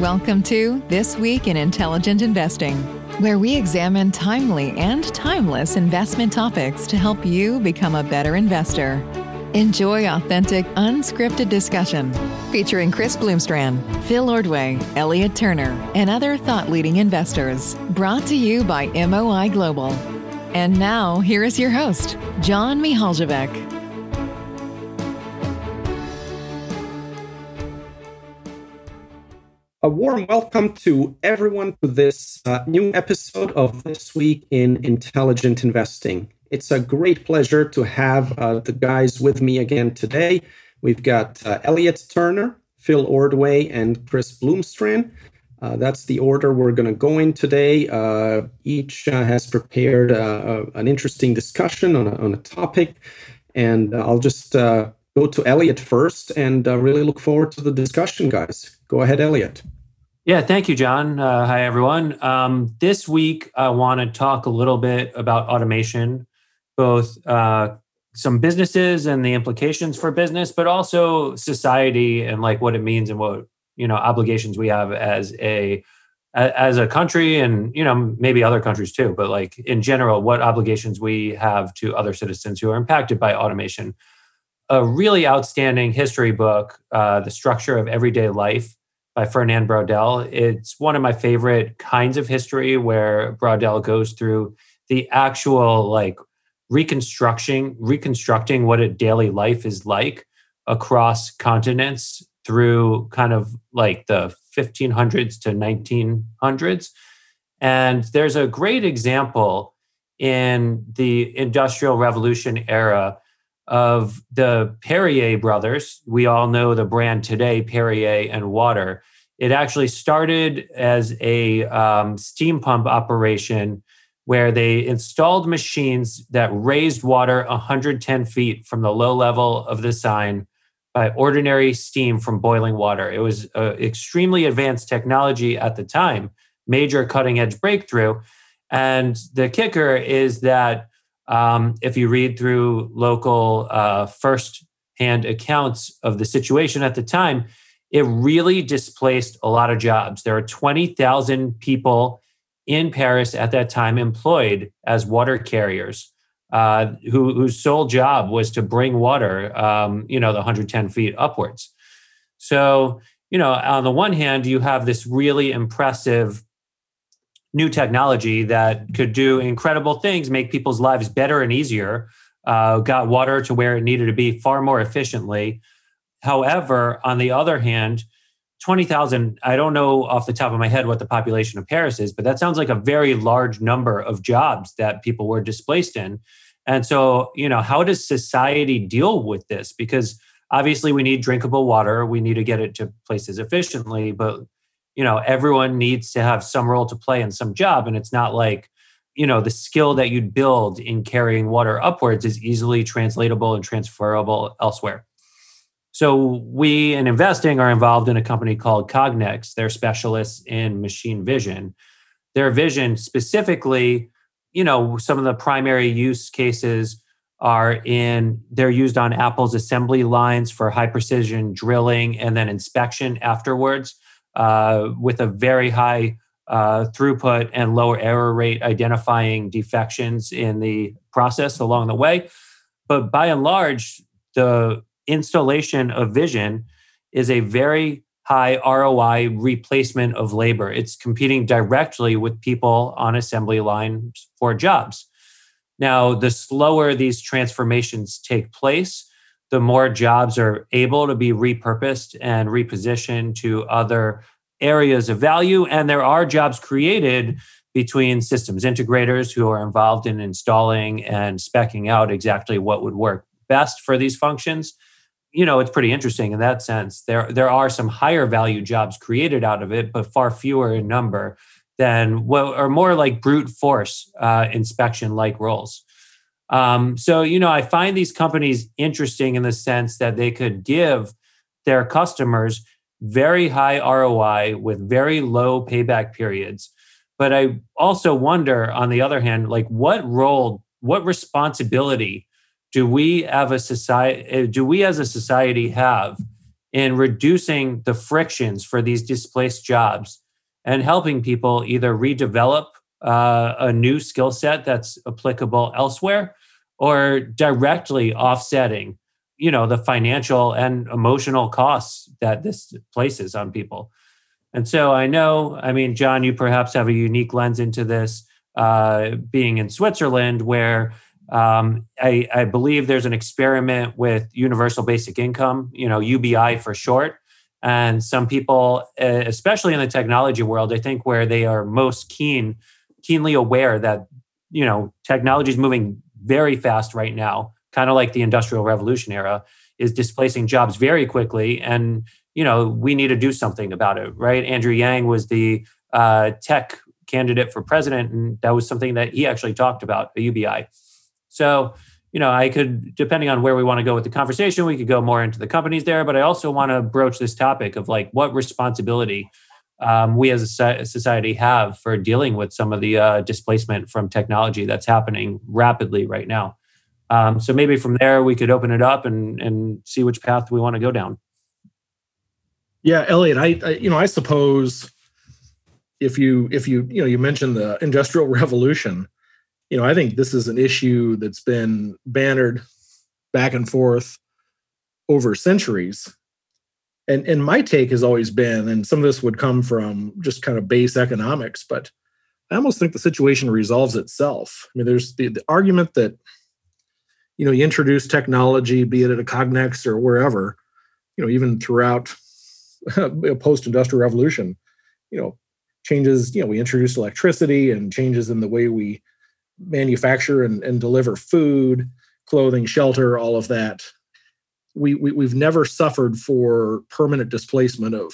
Welcome to This Week in Intelligent Investing, where we examine timely and timeless investment topics to help you become a better investor. Enjoy authentic, unscripted discussion featuring Chris Bloomstran, Phil Ordway, Elliot Turner, and other thought leading investors. Brought to you by MOI Global. And now, here is your host, John Mihaljevic. A warm welcome to everyone to this uh, new episode of This Week in Intelligent Investing. It's a great pleasure to have uh, the guys with me again today. We've got uh, Elliot Turner, Phil Ordway, and Chris Bloomstran. Uh, that's the order we're going to go in today. Uh, each uh, has prepared an interesting discussion on a, on a topic. And I'll just go to Elliot first and really look forward to the discussion, guys. Go ahead, Elliot. Yeah, thank you, John. Uh, hi, everyone. Um, this week, I want to talk a little bit about automation, both uh, some businesses and the implications for business, but also society and like what it means and what you know obligations we have as a as a country and you know maybe other countries too but like in general what obligations we have to other citizens who are impacted by automation a really outstanding history book uh, the structure of everyday life by Fernand Braudel. It's one of my favorite kinds of history where Braudel goes through the actual like reconstructing reconstructing what a daily life is like across continents through kind of like the 1500s to 1900s and there's a great example in the industrial revolution era of the Perrier brothers. We all know the brand today, Perrier and Water. It actually started as a um, steam pump operation where they installed machines that raised water 110 feet from the low level of the Seine by ordinary steam from boiling water. It was an extremely advanced technology at the time, major cutting edge breakthrough. And the kicker is that um, if you read through local uh, first hand accounts of the situation at the time, it really displaced a lot of jobs. There are 20,000 people in Paris at that time employed as water carriers. Uh, who, whose sole job was to bring water, um, you know, the 110 feet upwards. So, you know, on the one hand, you have this really impressive new technology that could do incredible things, make people's lives better and easier, uh, got water to where it needed to be far more efficiently. However, on the other hand, 20,000, I don't know off the top of my head what the population of Paris is, but that sounds like a very large number of jobs that people were displaced in. And so, you know, how does society deal with this? Because obviously we need drinkable water, we need to get it to places efficiently, but you know everyone needs to have some role to play in some job. And it's not like you know the skill that you'd build in carrying water upwards is easily translatable and transferable elsewhere. So we in investing are involved in a company called cognex. They're specialists in machine vision. Their vision specifically you know some of the primary use cases are in they're used on apple's assembly lines for high precision drilling and then inspection afterwards uh, with a very high uh, throughput and lower error rate, identifying defections in the process along the way. But by and large, the installation of vision is a very high ROI replacement of labor. It's competing directly with people on assembly lines for jobs. Now, the slower these transformations take place, the more jobs are able to be repurposed and repositioned to other areas of value. And there are jobs created between systems integrators who are involved in installing and specking out exactly what would work best for these functions. You know, it's pretty interesting in that sense. There, there are some higher value jobs created out of it, but far fewer in number than what are more like brute force uh, inspection like roles. Um, so, you know, I find these companies interesting in the sense that they could give their customers very high ROI with very low payback periods. But I also wonder, on the other hand, like what role, what responsibility do we have a society, do we as a society have in reducing the frictions for these displaced jobs and helping people either redevelop uh, a new skill set that's applicable elsewhere or directly offsetting you know the financial and emotional costs that this places on people. And so i know i mean john you perhaps have a unique lens into this uh, being in switzerland where um, I, I, believe there's an experiment with universal basic income you know ubi for short. And some people especially in the technology world i think where they are most keen keenly aware that you know technology is moving very fast right now kind of like the industrial revolution era is displacing jobs very quickly and you know we need to do something about it right? Andrew yang was the uh, tech candidate for president and that was something that he actually talked about at ubi so you know i could depending on where we want to go with the conversation we could go more into the companies there but i also want to broach this topic of like what responsibility um, we as a society have for dealing with some of the uh, displacement from technology that's happening rapidly right now um, so maybe from there we could open it up and and see which path we want to go down. Yeah, Elliot, I, I you know I suppose if you if you you know you mentioned the industrial revolution, you know I think this is an issue that's been bannered back and forth over centuries. And and my take has always been, and some of this would come from just kind of base economics, but I almost think the situation resolves itself. I mean, there's the, the argument that you know you introduce technology be it at a cognex or wherever you know even throughout a post-industrial revolution you know changes you know we introduced electricity and changes in the way we manufacture and, and deliver food clothing shelter all of that we, we we've never suffered for permanent displacement of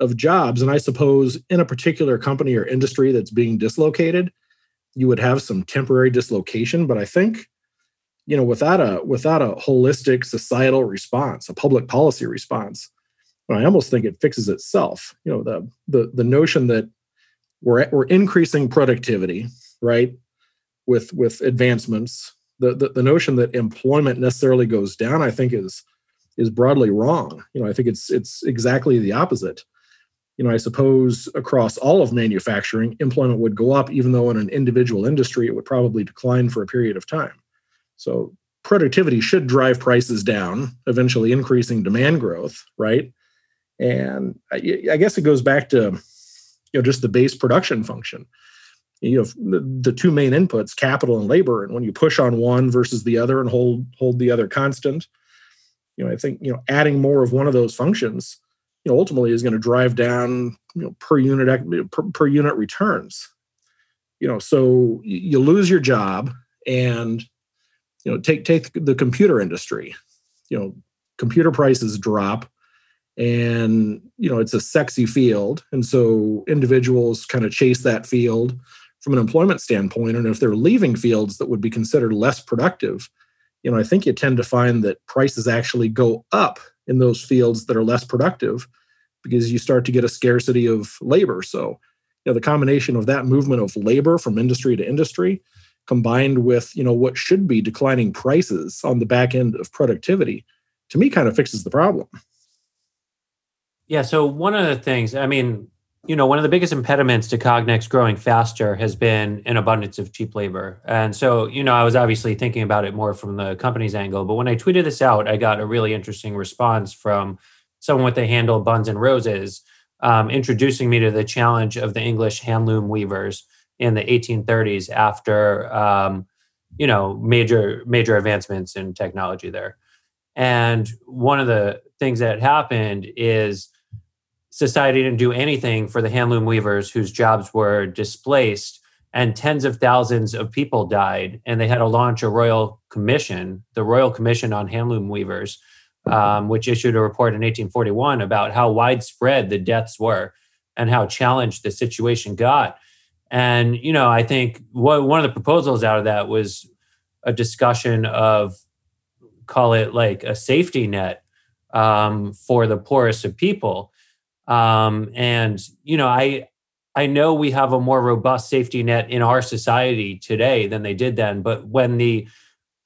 of jobs. And i suppose in a particular company or industry that's being dislocated you would have some temporary dislocation. But i think you know without a without a holistic societal response a public policy response i almost think it fixes itself. You know the the the notion that we're we're increasing productivity right with with advancements the, the the notion that employment necessarily goes down i think is is broadly wrong you know i think it's it's exactly the opposite you know i suppose across all of manufacturing employment would go up even though in an individual industry it would probably decline for a period of time so productivity should drive prices down, eventually increasing demand growth, right? And I, I guess it goes back to you know just the base production function. You the, the two main inputs, capital and labor, and when you push on one versus the other and hold hold the other constant, you know I think you know adding more of one of those functions, you know ultimately is going to drive down you know per unit per, per unit returns. You know, so you lose your job and you know take take the computer industry. You know computer prices drop and you know it's a sexy field. And so individuals kind of chase that field from an employment standpoint and if they're leaving fields that would be considered less productive you know i think you tend to find that prices actually go up in those fields that are less productive because you start to get a scarcity of labor. So you know the combination of that movement of labor from industry to industry combined with you know what should be declining prices on the back end of productivity to me kind of fixes the problem. Yeah so one of the things i mean you know one of the biggest impediments to cognex growing faster has been an abundance of cheap labor. And so you know i was obviously thinking about it more from the company's angle but when i tweeted this out i got a really interesting response from someone with the handle buns and roses um, introducing me to the challenge of the english handloom weavers in the 1830s after um, you know major major advancements in technology there. And one of the things that happened is society didn't do anything for the handloom weavers whose jobs were displaced and tens of thousands of people died and they had to launch a royal commission the royal commission on handloom weavers um, which issued a report in 1841 about how widespread the deaths were and how challenged the situation got and you know, I think what, one of the proposals out of that was a discussion of call it like a safety net um, for the poorest of people. Um, and you know, I I know we have a more robust safety net in our society today than they did then. But when the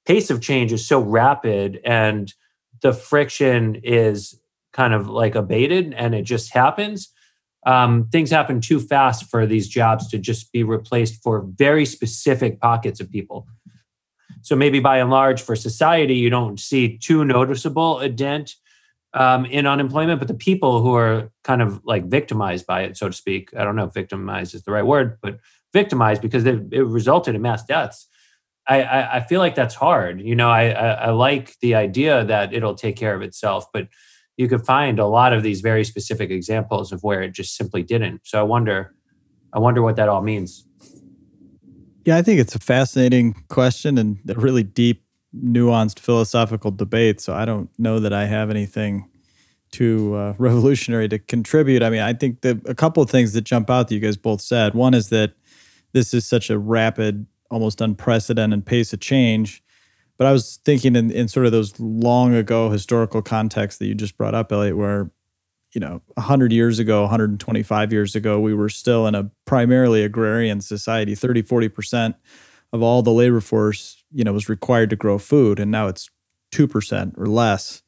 pace of change is so rapid and the friction is kind of like abated and it just happens. Um, things happen too fast for these jobs to just be replaced for very specific pockets of people. So maybe by and large, for society, you don't see too noticeable a dent um, in unemployment, but the people who are kind of like victimized by it, so to speak, I don't know if victimized is the right word, but victimized because it, it resulted in mass deaths. I, I, I, feel like that's hard. You know, I, I, I like the idea that it'll take care of itself, but you could find a lot of these very specific examples of where it just simply didn't. So I wonder, I wonder what that all means. Yeah, I think it's a fascinating question and a really deep nuanced philosophical debate. So I don't know that I have anything too uh, revolutionary to contribute. I mean, I think that a couple of things that jump out that you guys both said. One is that this is such a rapid, almost unprecedented pace of change. But I was thinking in, in sort of those long ago historical contexts that you just brought up, Elliot, where, you know, 100 years ago, 125 years ago, we were still in a primarily agrarian society. 30, 40% of all the labor force you know was required to grow food and now it's 2% or less.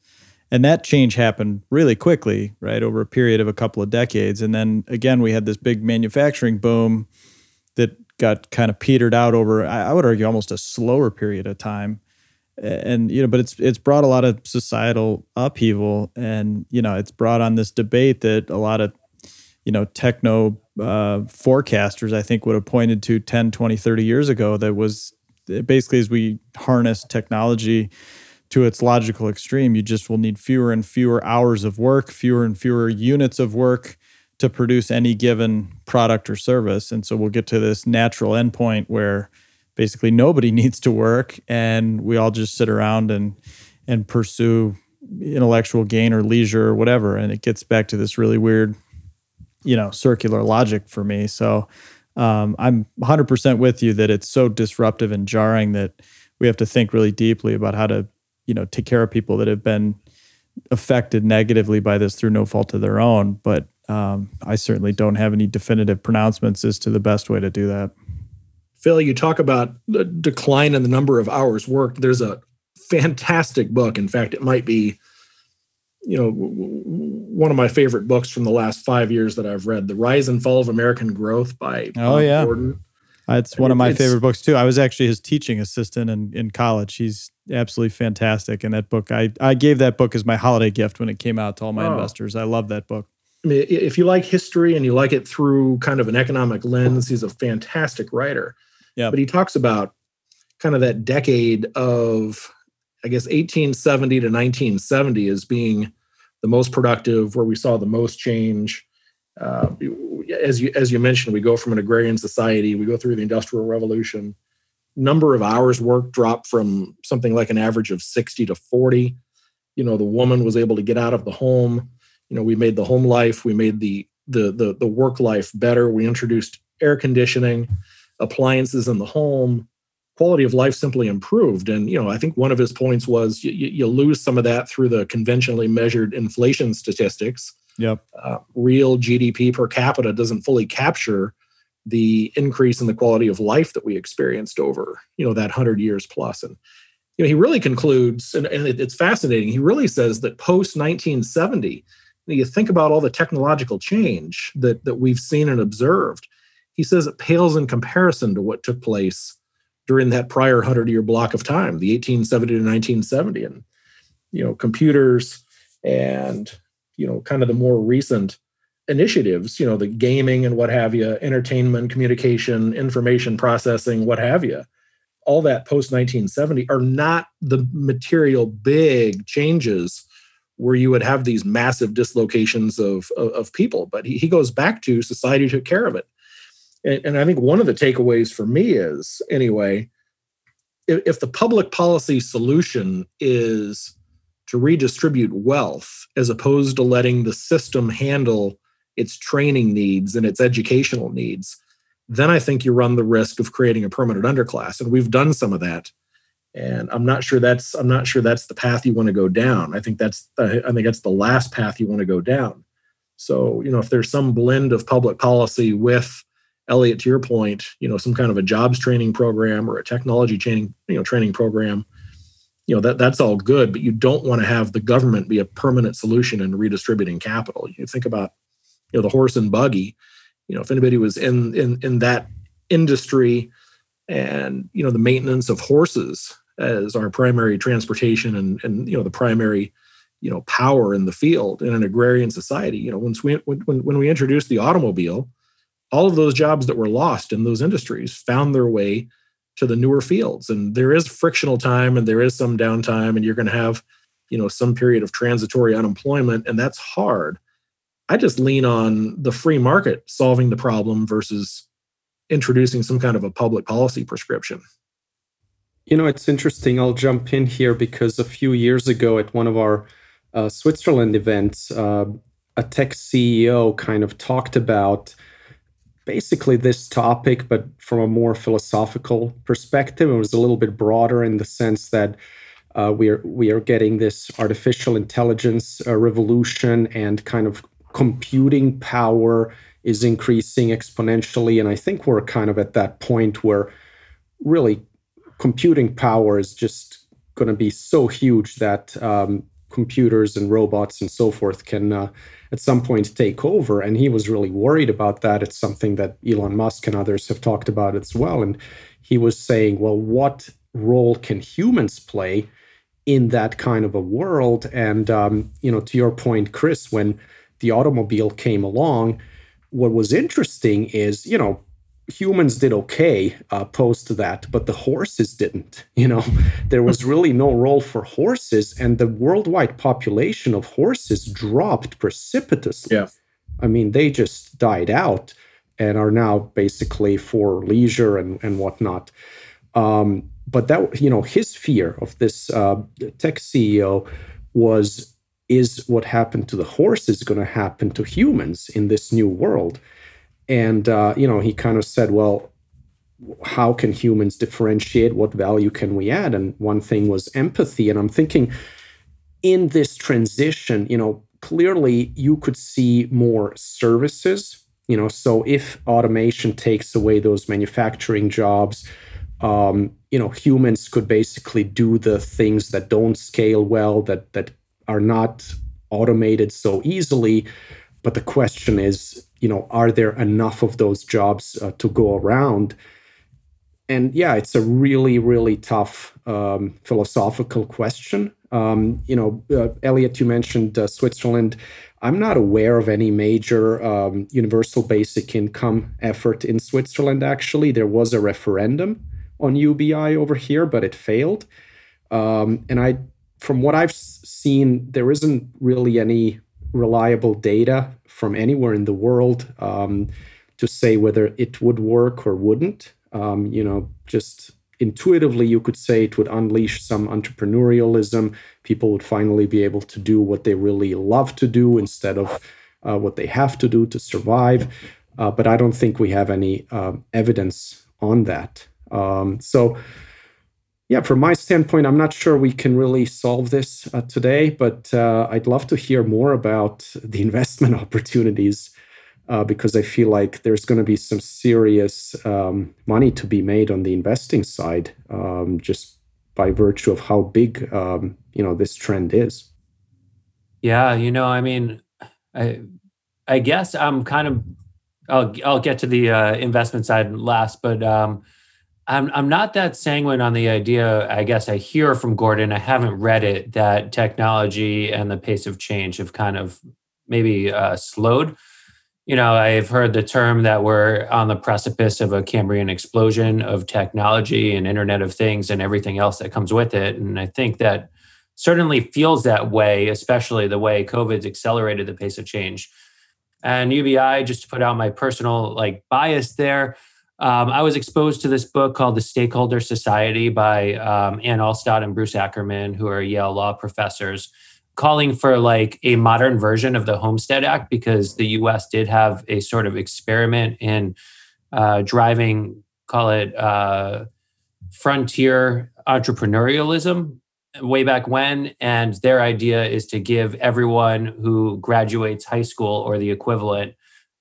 And that change happened really quickly right over a period of a couple of decades. And then again we had this big manufacturing boom that got kind of petered out over i would argue almost a slower period of time. And you know but it's it's brought a lot of societal upheaval. And you know it's brought on this debate that a lot of you know techno uh, forecasters i think would have pointed to 10 20 30 years ago that was basically as we harness technology to its logical extreme, you just will need fewer and fewer hours of work, fewer and fewer units of work to produce any given product or service. And so we'll get to this natural endpoint where basically nobody needs to work and we all just sit around and and pursue intellectual gain or leisure or whatever. And it gets back to this really weird, you know, circular logic for me. So um, I'm 100% with you that it's so disruptive and jarring that we have to think really deeply about how to, you know, take care of people that have been affected negatively by this through no fault of their own. But um, I certainly don't have any definitive pronouncements as to the best way to do that. Phil, you talk about the decline in the number of hours worked. There's a fantastic book. In fact, it might be you know one of my favorite books from the last five years that I've read, "The Rise and Fall of American Growth" by oh Bob yeah, Gordon. It's one of my favorite books too. I was actually his teaching assistant in, in college. He's absolutely fantastic. And that book, I, I gave that book as my holiday gift when it came out to all my oh. investors. I love that book. I mean, if you like history and you like it through kind of an economic lens, he's a fantastic writer. Yeah. But he talks about kind of that decade of I guess 1870 to 1970 as being the most productive, where we saw the most change. Uh, as you as you mentioned, we go from an agrarian society, we go through the industrial revolution. Number of hours worked dropped from something like an average of 60 to 40. You know, the woman was able to get out of the home. You know, we made the home life, we made the the the, the work life better. We introduced air conditioning, appliances in the home quality of life simply improved. And you know, I think one of his points was you, you lose some of that through the conventionally measured inflation statistics. Yep. Uh, real GDP per capita doesn't fully capture the increase in the quality of life that we experienced over you know that hundred years plus. And you know, he really concludes, and, and it's fascinating. He really says that post 1970, you think about all the technological change that that we've seen and observed. He says it pales in comparison to what took place during that prior 100 year block of time, the 1870 to 1970. And, you know, computers and, you know, kind of the more recent initiatives, you know, the gaming and what have you, entertainment, communication, information processing, what have you, all that post 1970 are not the material big changes where you would have these massive dislocations of, of, of people. But he, he goes back to society took care of it and, and I think one of the takeaways for me is anyway, if, if the public policy solution is to redistribute wealth as opposed to letting the system handle its training needs and its educational needs, then I think you run the risk of creating a permanent underclass. And we've done some of that. And I'm not sure that's I'm not sure that's the path you want to go down. I think that's I think that's the last path you want to go down. So you know if there's some blend of public policy with Elliot, to your point, you know, some kind of a jobs training program or a technology training, you know, training program, you know that that's all good but you don't want to have the government be a permanent solution in redistributing capital. You think about you know the horse and buggy. You know if anybody was in in in that industry and you know the maintenance of horses as our primary transportation and and you know the primary you know power in the field in an agrarian society you know once we when, when we introduced the automobile all of those jobs that were lost in those industries found their way to the newer fields. And there is frictional time and there is some downtime and you're going to have you know some period of transitory unemployment and that's hard. I just lean on the free market solving the problem versus introducing some kind of a public policy prescription. You know it's interesting. I'll jump in here because a few years ago at one of our uh, switzerland events uh, a tech ceo kind of talked about basically this topic, but from a more philosophical perspective. It was a little bit broader in the sense that uh, we are we are getting this artificial intelligence uh, revolution, and kind of computing power is increasing exponentially. And I think we're kind of at that point where really computing power is just going to be so huge that um, computers and robots and so forth can uh, at some point take over. And he was really worried about that. It's something that Elon Musk and others have talked about as well. And he was saying, well, what role can humans play in that kind of a world? And, um, you know, to your point, Chris, when the automobile came along, what was interesting is, you know, humans did okay uh, post that, but the horses didn't. You know, there was really no role for horses, and the worldwide population of horses dropped precipitously. Yeah. I mean, they just died out and are now basically for leisure and, and whatnot. Um, but that, you know, his fear of this uh, tech CEO was is what happened to the horses going to happen to humans in this new world? And, uh, you know, he kind of said, well, how can humans differentiate? What value can we add? And one thing was empathy. And I'm thinking in this transition, you know, clearly you could see more services. You know, so if automation takes away those manufacturing jobs, um, you know, humans could basically do the things that don't scale well, that that are not automated so easily. But the question is, you know, are there enough of those jobs uh, to go around? And yeah, it's a really, really tough um, philosophical question. Um, you know, uh, Elliot, you mentioned uh, Switzerland. I'm not aware of any major um, universal basic income effort in Switzerland, actually. There was a referendum on UBI over here, but it failed. Um, and I, from what I've seen, there isn't really any reliable data from anywhere in the world um, to say whether it would work or wouldn't. Um, you know, just intuitively, you could say it would unleash some entrepreneurialism. People would finally be able to do what they really love to do instead of uh, what they have to do to survive. Uh, but I don't think we have any uh, evidence on that. Um, so, yeah, from my standpoint, I'm not sure we can really solve this uh, today, but uh, I'd love to hear more about the investment opportunities uh, because I feel like there's going to be some serious um, money to be made on the investing side, um, just by virtue of how big um, you know this trend is. Yeah, you know, I mean, I I guess I'm kind of I'll I'll get to the uh, investment side last, but um, I'm I'm not that sanguine on the idea. I guess I hear from Gordon. I haven't read it that technology and the pace of change have kind of maybe uh, slowed. You know, I've heard the term that we're on the precipice of a Cambrian explosion of technology and Internet of Things and everything else that comes with it. And I think that certainly feels that way, especially the way COVID's accelerated the pace of change. And UBI, just to put out my personal like bias there, um, I was exposed to this book called The Stakeholder Society by um, Ann Alstott and Bruce Ackerman, who are Yale law professors, calling for like a modern version of the Homestead Act because the US did have a sort of experiment in uh, driving, call it uh, frontier entrepreneurialism way back when. And their idea is to give everyone who graduates high school or the equivalent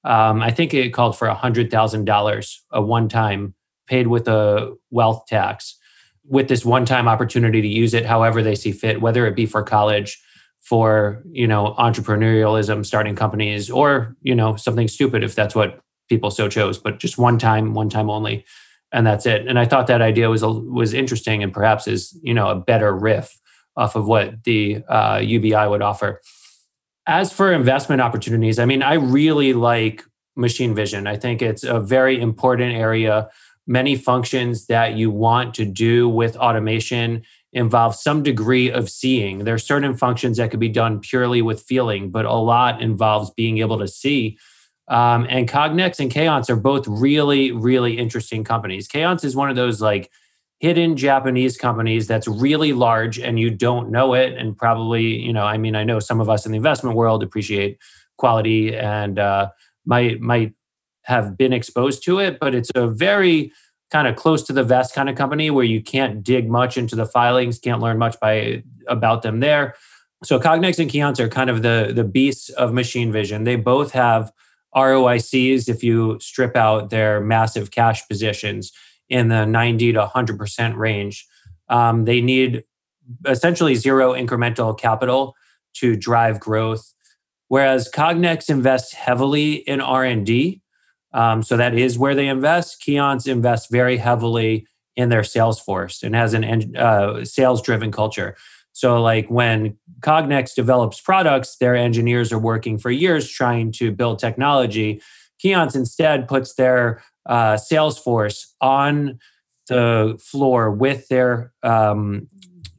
um, I think it called for $100,000 a one time paid with a wealth tax with this one-time opportunity to use it however they see fit, whether it be for college, for you know entrepreneurialism, starting companies, or you know something stupid if that's what people so chose. But just one time, one time only, and that's it. And I thought that idea was was interesting and perhaps is you know a better riff off of what the uh, UBI would offer. As for investment opportunities, I mean, I really like machine vision. I think it's a very important area. Many functions that you want to do with automation involve some degree of seeing. There are certain functions that could be done purely with feeling, but a lot involves being able to see. Um, and Cognex and Keyence are both really, really interesting companies. Keyence is one of those like hidden Japanese companies that's really large and you don't know it. And probably, you know, I mean, I know some of us in the investment world appreciate quality and uh, might might have been exposed to it, but it's a very kind of close to the vest kind of company where you can't dig much into the filings, can't learn much by about them there. So Cognex and Keyence are kind of the the beasts of machine vision. They both have ROICs if you strip out their massive cash positions in the 90 to 100% range. Um, they need essentially zero incremental capital to drive growth Whereas Cognex invests heavily in R and D, um, so that is where they invest. Keyence invests very heavily in their sales force and has an uh, sales driven culture. So, like when Cognex develops products, their engineers are working for years trying to build technology. Keyence instead puts their uh, sales force on the floor with their um,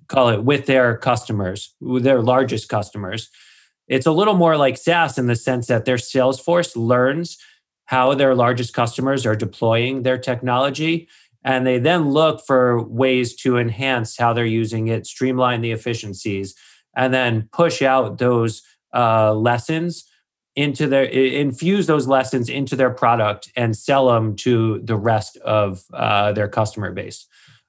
call it with their customers, with their largest customers it's a little more like SaaS in the sense that their sales force learns how their largest customers are deploying their technology. And they then look for ways to enhance how they're using it, streamline the efficiencies, and then push out those uh, lessons into their infuse those lessons into their product and sell them to the rest of uh, their customer base.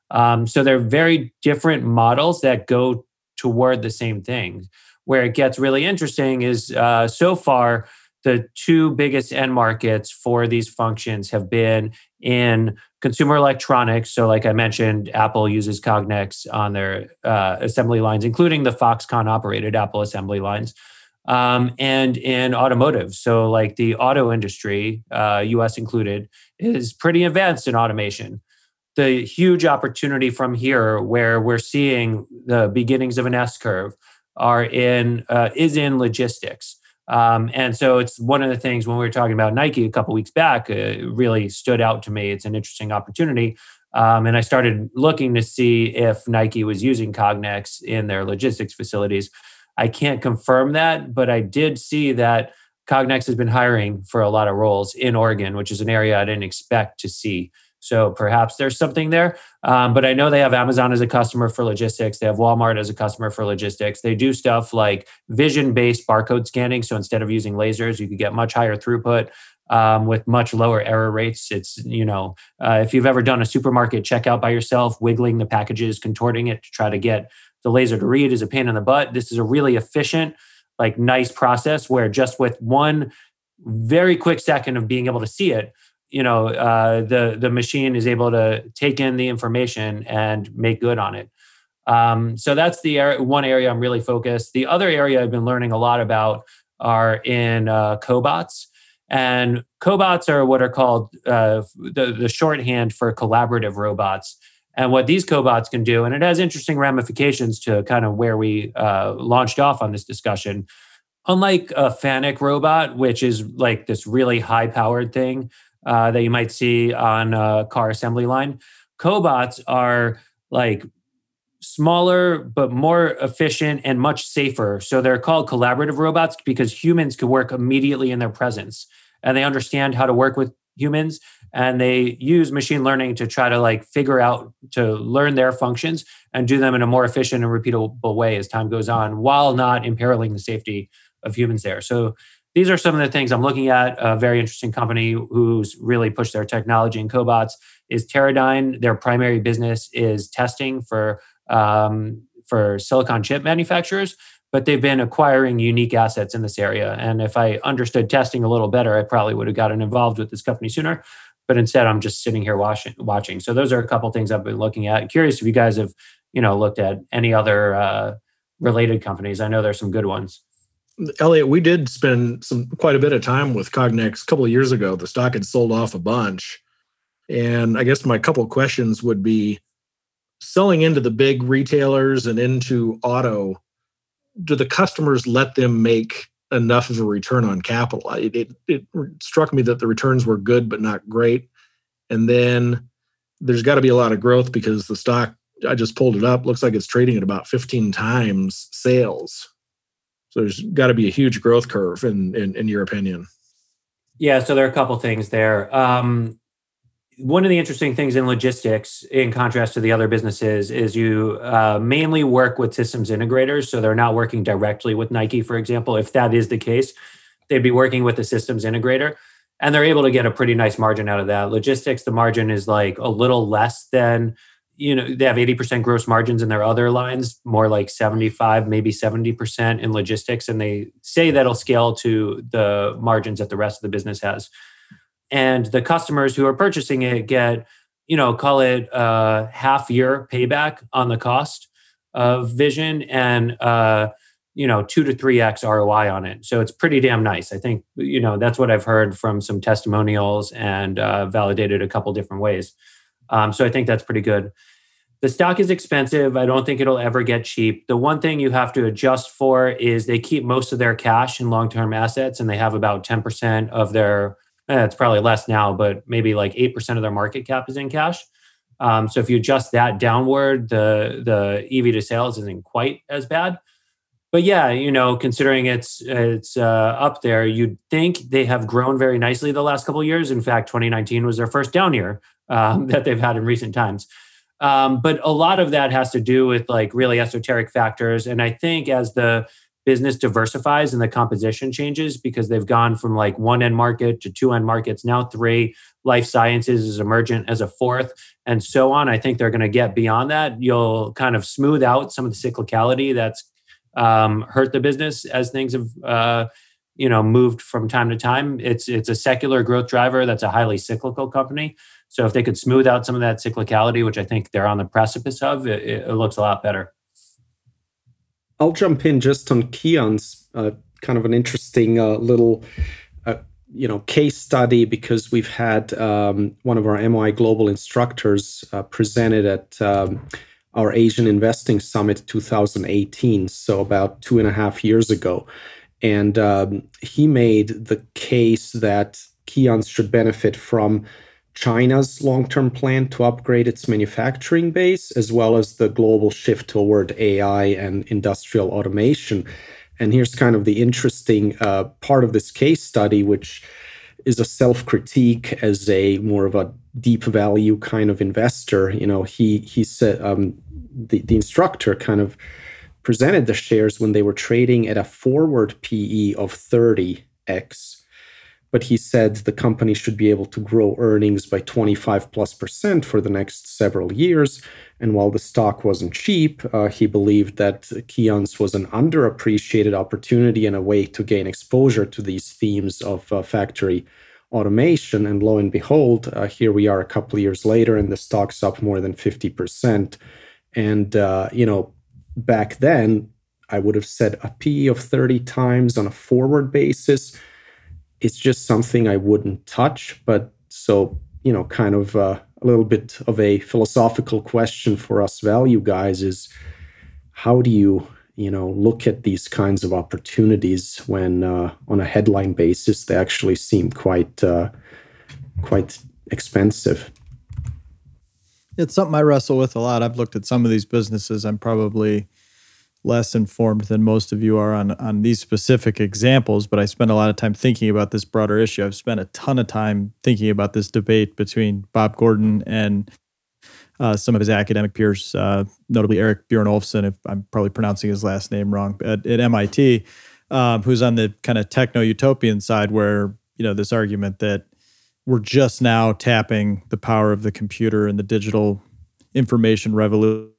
Um, so they're very different models that go toward the same thing where it gets really interesting is uh, so far the two biggest end markets for these functions have been in consumer electronics. So, like I mentioned, Apple uses Cognex on their uh, assembly lines, including the Foxconn operated Apple assembly lines, um, and in automotive. So, like the auto industry, uh, US included, is pretty advanced in automation. The huge opportunity from here, where we're seeing the beginnings of an S curve, are in uh, is in logistics. Um, and so it's one of the things when we were talking about Nike a couple weeks back, uh, really stood out to me. It's an interesting opportunity. Um, and I started looking to see if Nike was using Cognex in their logistics facilities. I can't confirm that, but I did see that Cognex has been hiring for a lot of roles in Oregon, which is an area I didn't expect to see. So perhaps there's something there. Um, but I know they have Amazon as a customer for logistics. They have Walmart as a customer for logistics. They do stuff like vision based barcode scanning. So instead of using lasers, you could get much higher throughput. Um, with much lower error rates. It's, you know, uh, if you've ever done a supermarket checkout by yourself, wiggling the packages, contorting it to try to get the laser to read is a pain in the butt. This is a really efficient, like nice process where just with one very quick second of being able to see it, you know uh, the the machine is able to take in the information and make good on it. Um, so that's the area, one area i'm really focused. The other area i've been learning a lot about are in uh, cobots. And cobots are what are called uh, the, the shorthand for collaborative robots and what these cobots can do and it has interesting ramifications to kind of where we uh, launched off on this discussion unlike a FANUC robot which is like this really high powered thing uh, that you might see on a car assembly line. Cobots are like smaller but more efficient and much safer. So they're called collaborative robots because humans can work immediately in their presence and they understand how to work with humans and they use machine learning to try to like figure out to learn their functions and do them in a more efficient and repeatable way as time goes on while not imperiling the safety of humans there. So these are some of the things I'm looking at. A very interesting company who's really pushed their technology in cobots is Teradyne. Their primary business is testing for um, for silicon chip manufacturers, but they've been acquiring unique assets in this area. And if I understood testing a little better, I probably would have gotten involved with this company sooner. but instead I'm just sitting here watching. Watching. So those are a couple things I've been looking at. curious if you guys have you know looked at any other uh, related companies. I know there's some good ones. Elliot, we did spend some quite a bit of time with Cognex a couple of years ago. The stock had sold off a bunch, and I guess my couple questions would be selling into the big retailers and into auto. Do the customers let them make enough of a return on capital? It, it, it struck me that the returns were good but not great, and then there's got to be a lot of growth because the stock I just pulled it up looks like it's trading at about 15 times sales so there's got to be a huge growth curve in, in, in your opinion. Yeah, so there are a couple things there. Um, one of the interesting things in logistics, in contrast to the other businesses, is you uh, mainly work with systems integrators. So they're not working directly with Nike, for example. If that is the case, they'd be working with the systems integrator and they're able to get a pretty nice margin out of that. Logistics, the margin is like a little less than you know they have 80% gross margins in their other lines more like 75 maybe 70% in logistics and they say that'll scale to the margins that the rest of the business has and the customers who are purchasing it get you know call it a half year payback on the cost of vision and uh you know two to three x roi on it so it's pretty damn nice i think you know that's what i've heard from some testimonials and uh, validated a couple different ways um, so i think that's pretty good the stock is expensive. I don't think it'll ever get cheap. The one thing you have to adjust for is they keep most of their cash in long term assets and they have about 10% of their, eh, it's probably less now, but maybe like 8% of their market cap is in cash. Um, so if you adjust that downward, the, the EV to sales isn't quite as bad. But yeah, you know, considering it's it's uh, up there, you'd think they have grown very nicely the last couple years. In fact, 2019 was their first down year um, that they've had in recent times. Um, but a lot of that has to do with like really esoteric factors. And I think as the business diversifies and the composition changes because they've gone from like one end market to two end markets, now three, life sciences is emergent as a fourth, and so on. I think they're going to get beyond that. You'll kind of smooth out some of the cyclicality that's um, hurt the business as things have. Uh, you know moved from time to time it's it's a secular growth driver that's a highly cyclical company so if they could smooth out some of that cyclicality, which I think they're on the precipice of, it, it looks a lot better. I'll jump in just on Keyence, uh, kind of an interesting uh, little, uh, you know, case study because we've had um, one of our MOI Global instructors uh, presented at um, our Asian Investing Summit 2018, so about two and a half years ago, and um, he made the case that Keyence should benefit from China's long term plan to upgrade its manufacturing base, as well as the global shift toward AI and industrial automation. And here's kind of the interesting uh, part of this case study, which is a self critique as a more of a deep value kind of investor. You know, he he said um, the the instructor kind of presented the shares when they were trading at a forward PE of 30x but he said the company should be able to grow earnings by 25 plus percent for the next several years. And while the stock wasn't cheap, uh, he believed that Keyence was an underappreciated opportunity and a way to gain exposure to these themes of uh, factory automation. And lo and behold, uh, here we are a couple of years later, and the stock's up more than 50%. And, uh, you know, back then, I would have said a PE of 30 times on a forward basis it's just something I wouldn't touch. But so, you know, kind of uh, a little bit of a philosophical question for us value guys is how do you, you know, look at these kinds of opportunities when uh, on a headline basis they actually seem quite, uh, quite expensive? It's something I wrestle with a lot. I've looked at some of these businesses. I'm probably less informed than most of you are on on these specific examples, but I spend a lot of time thinking about this broader issue. I've spent a ton of time thinking about this debate between Bob Gordon and uh, some of his academic peers, uh, notably Eric Brynjolfsson, if I'm probably pronouncing his last name wrong, at, at MIT, um, who's on the kind of techno utopian side, where you know this argument that we're just now tapping the power of the computer and the digital information revolution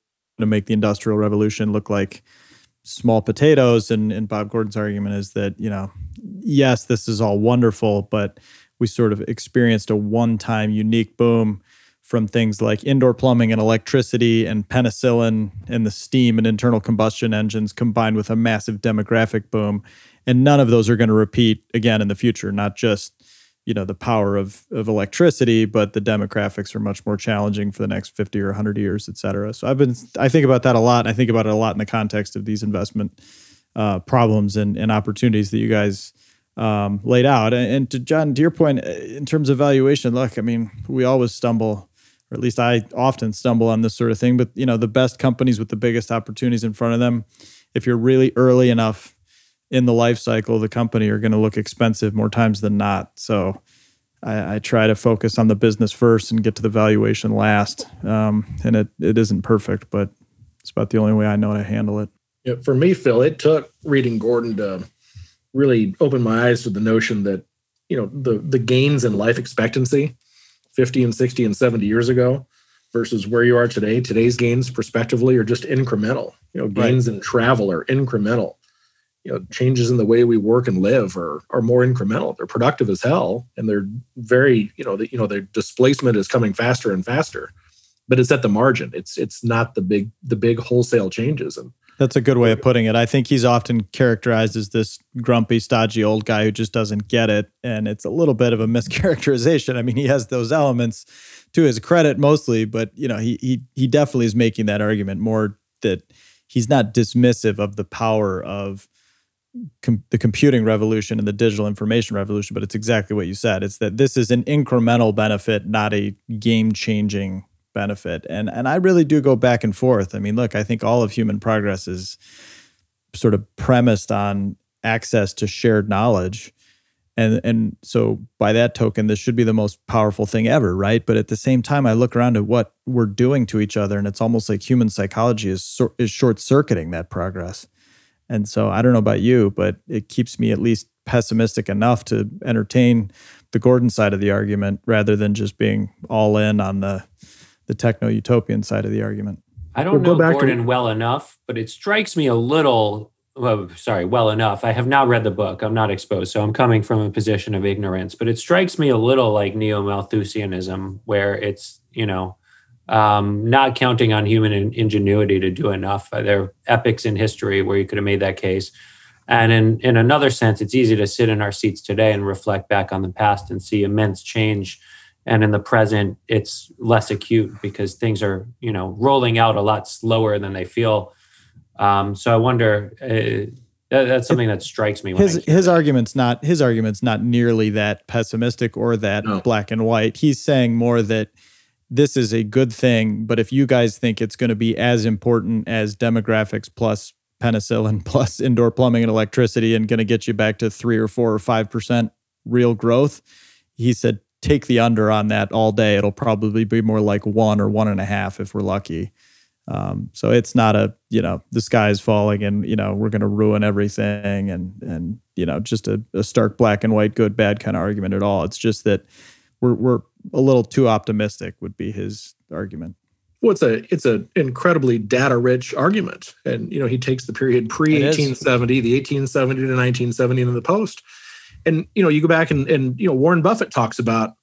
to make the industrial revolution look like small potatoes. And, and bob gordon's argument is that you know yes this is all wonderful but we sort of experienced a one-time unique boom from things like indoor plumbing and electricity and penicillin and the steam and internal combustion engines combined with a massive demographic boom. And none of those are going to repeat again in the future not just you know the power of of electricity but the demographics are much more challenging for the next 50 or 100 years et cetera. So i've been i think about that a lot i think about it a lot in the context of these investment uh, problems and, and opportunities that you guys um, laid out. And, and to john to your point uh, in terms of valuation look i mean we always stumble or at least i often stumble on this sort of thing but you know the best companies with the biggest opportunities in front of them if you're really early enough in the life cycle of the company are going to look expensive more times than not. So I, I, try to focus on the business first and get to the valuation last. Um, and it, it isn't perfect, but it's about the only way I know to handle it. Yeah, for me, Phil, it took reading Gordon to really open my eyes to the notion that you know the the gains in life expectancy 50 and 60 and 70 years ago versus where you are today today's gains prospectively are just incremental you know gains right. in travel are incremental you know changes in the way we work and live are are more incremental. They're productive as hell and they're very you know the, you know their displacement is coming faster and faster but it's at the margin. It's it's not the big the big wholesale changes and that's a good way of putting it. I think he's often characterized as this grumpy stodgy old guy who just doesn't get it and it's a little bit of a mischaracterization. I mean he has those elements to his credit mostly but you know he he he definitely is making that argument more that he's not dismissive of the power of com- the computing revolution and the digital information revolution, but it's exactly what you said. It's that this is an incremental benefit, not a game changing benefit. And and I really do go back and forth. I mean, look, I think all of human progress is sort of premised on access to shared knowledge. And and so by that token, this should be the most powerful thing ever, right? But at the same time, I look around at what we're doing to each other, and it's almost like human psychology is is short circuiting that progress. And so I don't know about you, but it keeps me at least pessimistic enough to entertain the Gordon side of the argument rather than just being all in on the the techno utopian side of the argument. I don't we'll know Gordon to- well enough, but it strikes me a little well, sorry, well enough. I have not read the book. I'm not exposed, so I'm coming from a position of ignorance. But it strikes me a little like neo Malthusianism, where it's you know um, not counting on human ingenuity to do enough. Uh, there are epics in history where you could have made that case. And in, in another sense, it's easy to sit in our seats today and reflect back on the past and see immense change. And in the present, it's less acute because things are, you know, rolling out a lot slower than they feel. Um, so I wonder, uh, that, that's something that strikes me. his his that. argument's not his argument's not nearly that pessimistic or that no. black and white. He's saying more that this is a good thing, but if you guys think it's going to be as important as demographics plus penicillin plus indoor plumbing and electricity and going to get you back to three or four or five percent real growth, he said take the under on that all day. It'll probably be more like one or one and a half if we're lucky. Um, so it's not a you know the sky is falling and you know we're going to ruin everything and and you know just a, a stark black and white good bad kind of argument at all. It's just that we're we're a little too optimistic would be his argument. Well, it's a it's an incredibly data rich argument, and you know he takes the period pre 1870, the 1870 to 1970 in the post, and you know you go back and and you know Warren Buffett talks about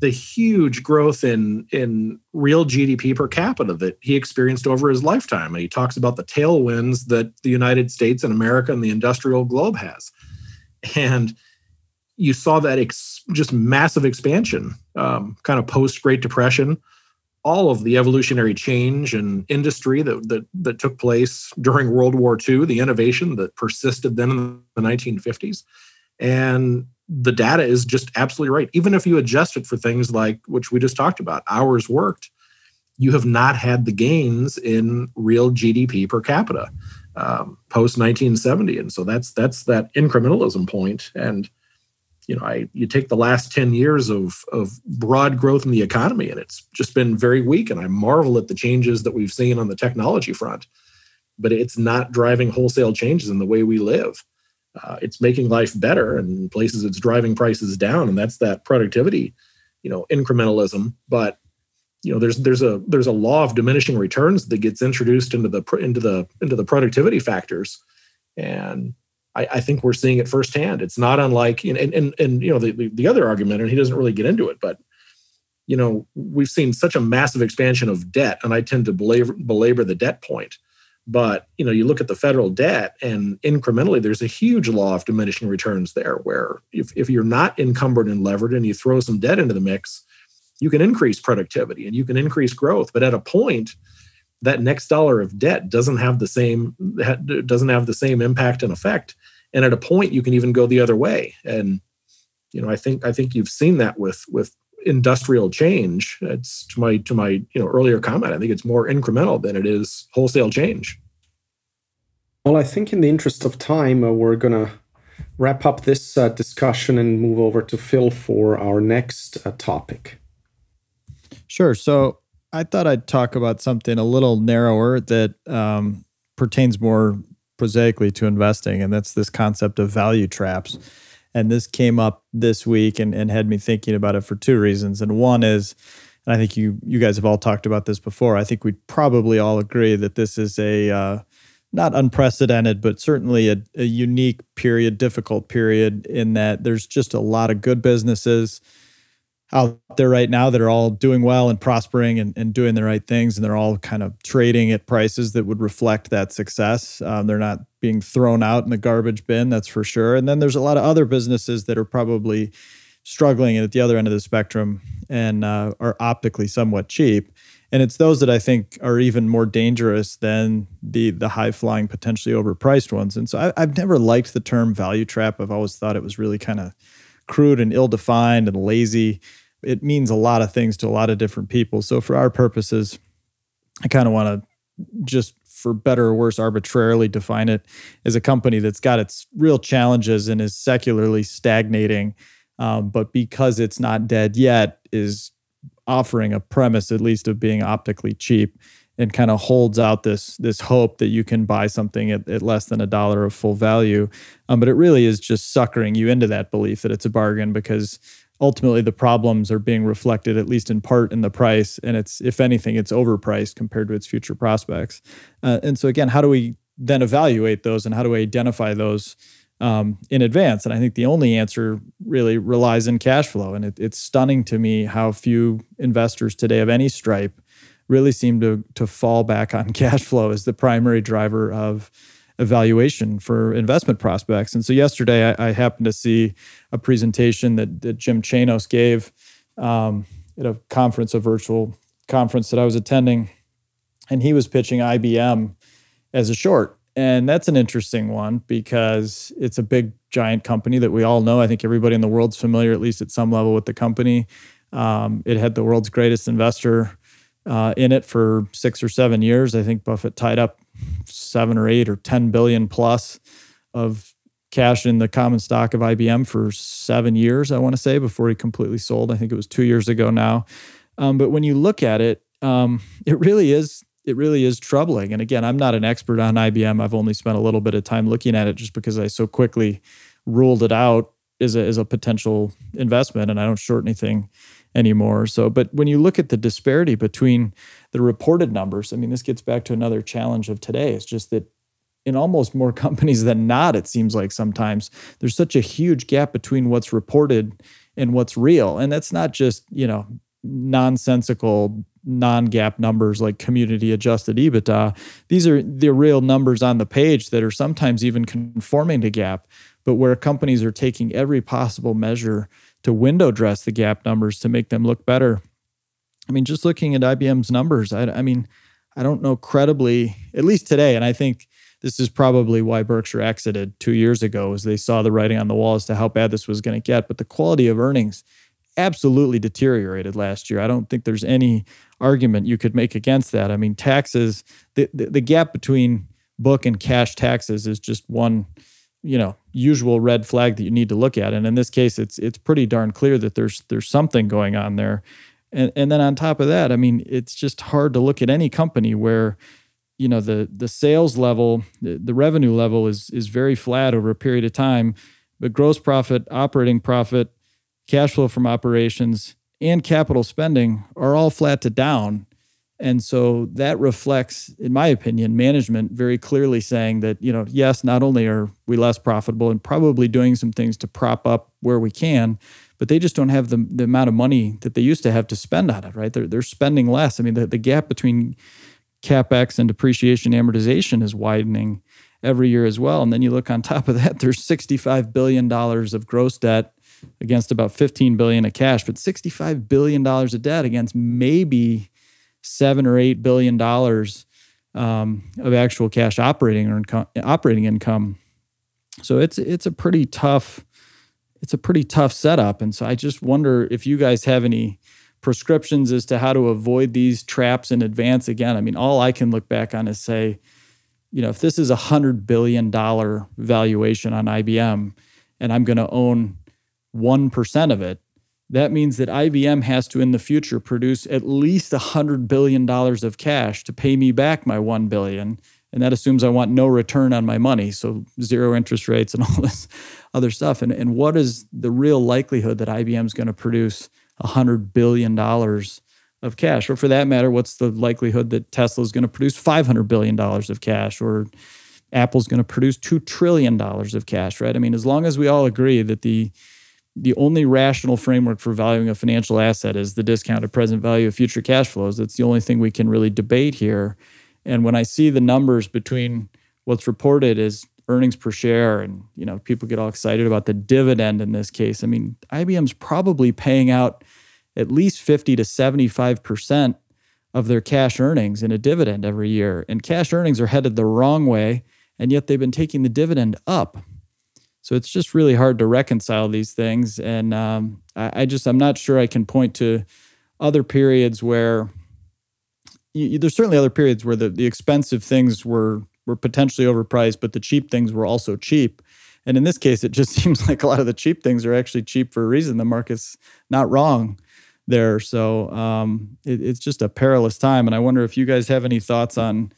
the huge growth in in real GDP per capita that he experienced over his lifetime, and he talks about the tailwinds that the United States and America and the industrial globe has, and you saw that ex- just massive expansion, um, kind of post Great Depression. All of the evolutionary change and industry that, that that took place during World War II, the innovation that persisted then in the 1950s, and the data is just absolutely right. Even if you adjust it for things like which we just talked about, hours worked, you have not had the gains in real GDP per capita um, post 1970, and so that's that's that incrementalism point and you know, I you take the last 10 years of of broad growth in the economy and it's just been very weak. And I marvel at the changes that we've seen on the technology front, but it's not driving wholesale changes in the way we live. Uh, it's making life better and places it's driving prices down. And that's that productivity, you know, incrementalism. But you know, there's there's a there's a law of diminishing returns that gets introduced into the into the into the productivity factors. And I, I think we're seeing it firsthand. It's not unlike and and and you know the the other argument, and he doesn't really get into it, but you know we've seen such a massive expansion of debt, and I tend to belabor, belabor the debt point. But you know, you look at the federal debt, and incrementally, there's a huge law of diminishing returns there, where if, if you're not encumbered and levered, and you throw some debt into the mix, you can increase productivity and you can increase growth. But at a point, that next dollar of debt doesn't have the same doesn't have the same impact and effect. And at a point you can even go the other way. And you know i think i think you've seen that with with industrial change. It's to my to my you know earlier comment i think it's more incremental than it is wholesale change. Well i think in the interest of time uh, we're going to wrap up this uh, discussion and move over to phil for our next uh, topic. Sure. So I thought I'd talk about something a little narrower that um, pertains more prosaically to investing, and that's this concept of value traps. And this came up this week and, and had me thinking about it for two reasons. And one is, and I think you you guys have all talked about this before. I think we probably all agree that this is a uh, not unprecedented, but certainly a, a unique period, difficult period, in that there's just a lot of good businesses out there right now that are all doing well and prospering and, and doing the right things. And they're all kind of trading at prices that would reflect that success. Um, they're not being thrown out in the garbage bin, that's for sure. And then there's a lot of other businesses that are probably struggling at the other end of the spectrum and uh, are optically somewhat cheap. And it's those that I think are even more dangerous than the the high flying, potentially overpriced ones. And so I, I've never liked the term value trap. I've always thought it was really kind of crude and ill defined and lazy it means a lot of things to a lot of different people. So for our purposes, I kind of want to just for better or worse arbitrarily define it as a company that's got its real challenges and is secularly stagnating um, but because it's not dead yet is offering a premise at least of being optically cheap and kind of holds out this this hope that you can buy something at, at less than a dollar of full value um, but it really is just suckering you into that belief that it's a bargain because ultimately the problems are being reflected at least in part in the price. And it's if anything it's overpriced compared to its future prospects. Uh, and so again how do we then evaluate those and how do we identify those um, in advance? And i think the only answer really relies in cash flow. And it, it's stunning to me how few investors today of any stripe really seem to to fall back on cash flow as the primary driver of evaluation for investment prospects. And so yesterday I, I happened to see a presentation that, that Jim Chanos gave um, at a conference, a virtual conference that I was attending, and he was pitching IBM as a short. And that's an interesting one because it's a big, giant company that we all know. I think everybody in the world's familiar, at least at some level, with the company. Um, it had the world's greatest investor uh, in it for six or seven years. I think Buffett tied up seven or eight or 10 billion plus of cash in the common stock of IBM for seven years, I want to say, before he completely sold. I think it was two years ago now. Um, but when you look at it, um, it really is it really is troubling. And again, I'm not an expert on IBM. I've only spent a little bit of time looking at it just because I so quickly ruled it out as a, as a potential investment, and I don't short anything anymore. So, but when you look at the disparity between the reported numbers, I mean, this gets back to another challenge of today. It's just that in almost more companies than not, it seems like sometimes there's such a huge gap between what's reported and what's real. And that's not just, you know, nonsensical non-GAAP numbers like community adjusted EBITDA. These are the real numbers on the page that are sometimes even conforming to GAAP, but where companies are taking every possible measure to window dress the GAAP numbers to make them look better. I mean, just looking at IBM's numbers, I, I mean, I don't know credibly, at least today, and I think this is probably why Berkshire exited two years ago, as they saw the writing on the wall as to how bad this was going to get. But the quality of earnings absolutely deteriorated last year. I don't think there's any argument you could make against that. I mean, taxes, the, the, the gap between book and cash taxes is just one you know usual red flag that you need to look at and in this case it's it's pretty darn clear that there's there's something going on there and and then on top of that i mean it's just hard to look at any company where you know the the sales level the, the revenue level is is very flat over a period of time. But gross profit operating profit cash flow from operations and capital spending are all flat to down. And so that reflects, in my opinion, management very clearly saying that, you know, yes, not only are we less profitable and probably doing some things to prop up where we can, but they just don't have the, the amount of money that they used to have to spend on it, right? They're, they're spending less. I mean, the, the gap between capex and depreciation amortization is widening every year as well. And then you look on top of that, there's $65 billion of gross debt against about 15 billion of cash, but 65 billion dollars of debt against maybe seven or eight billion dollars um, of actual cash operating or income, operating income. So it's it's a pretty tough it's a pretty tough setup. And so I just wonder if you guys have any prescriptions as to how to avoid these traps in advance. Again, I mean, all I can look back on is say, you know, if this is a hundred billion dollar valuation on IBM, and I'm going to own one percent of it, that means that IBM has to in the future produce at least a hundred billion dollars of cash to pay me back my one billion. And that assumes I want no return on my money. So zero interest rates and all this other stuff. And, and what is the real likelihood that IBM is going to produce a hundred billion dollars of cash, or for that matter, what's the likelihood that Tesla is going to produce $500 billion of cash, or Apple's going to produce $2 trillion of cash, right? I mean, as long as we all agree that the the only rational framework for valuing a financial asset is the discounted present value of future cash flows. That's the only thing we can really debate here. And when I see the numbers between what's reported as earnings per share and you know people get all excited about the dividend in this case, I mean, IBM's probably paying out at least 50 to 75% of their cash earnings in a dividend every year. And cash earnings are headed the wrong way, and yet they've been taking the dividend up. So it's just really hard to reconcile these things. And um, I, I, just, I'm not sure I can point to other periods where you, there's certainly other periods where the, the expensive things were were potentially overpriced, but the cheap things were also cheap. And in this case, it just seems like a lot of the cheap things are actually cheap for a reason. The market's not wrong there. So um, it, it's just a perilous time. And I wonder if you guys have any thoughts on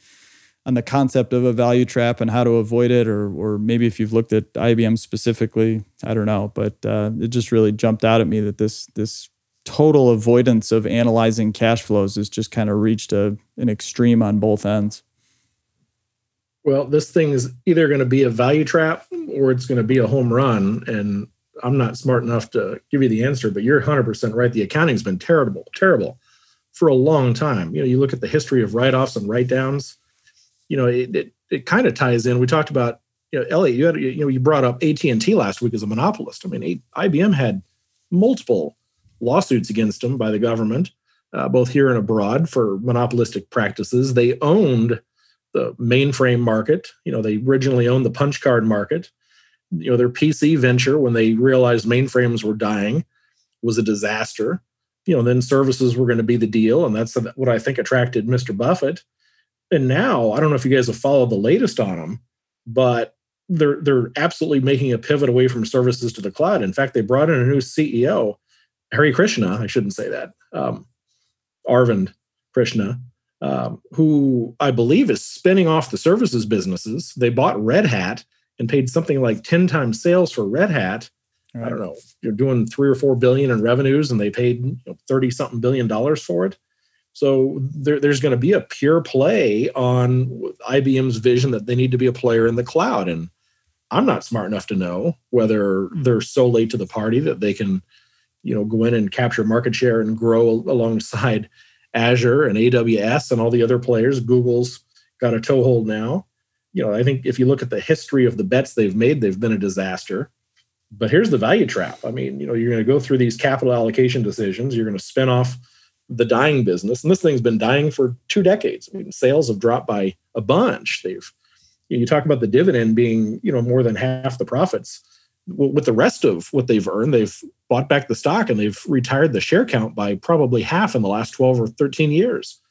on the concept of a value trap and how to avoid it, or or maybe if you've looked at IBM specifically, I don't know. But uh, it just really jumped out at me that this this total avoidance of analyzing cash flows has just kind of reached a, an extreme on both ends. Well, this thing is either going to be a value trap or it's going to be a home run. And I'm not smart enough to give you the answer, but you're 100% right. The accounting's been terrible, terrible for a long time. You know, you look at the history of write-offs and write-downs. You know, it it, it kind of ties in. We talked about, you know, Elliot. You had, you know, you brought up AT and T last week as a monopolist. I mean, IBM had multiple lawsuits against them by the government, uh, both here and abroad, for monopolistic practices. They owned the mainframe market. You know, they originally owned the punch card market you know their PC venture when they realized mainframes were dying was a disaster. You know, then services were going to be the deal, and that's what I think attracted Mr. Buffett. And now I don't know if you guys have followed the latest on them, but they're they're absolutely making a pivot away from services to the cloud. In fact, they brought in a new CEO, Hari Krishna. I shouldn't say that. Um, Arvind Krishna, um, who I believe is spinning off the services businesses. They bought Red Hat and paid something like 10 times sales for Red Hat. Right. I don't know, you're doing three or four billion in revenues and they paid 30 something billion dollars for it. So there, there's going to be a pure play on IBM's vision that they need to be a player in the cloud. And I'm not smart enough to know whether they're so late to the party that they can, you know, go in and capture market share and grow alongside Azure and AWS and all the other players. Google's got a toehold now you know, I think if you look at the history of the bets they've made, they've been a disaster. But here's the value trap. I mean, you know, you're going to go through these capital allocation decisions. You're going to spin off the dying business, and this thing's been dying for two decades. I mean, sales have dropped by a bunch. They've you talk about the dividend being, you know, more than half the profits. With the rest of what they've earned, they've bought back the stock and they've retired the share count by probably half in the last 12 or 13 years.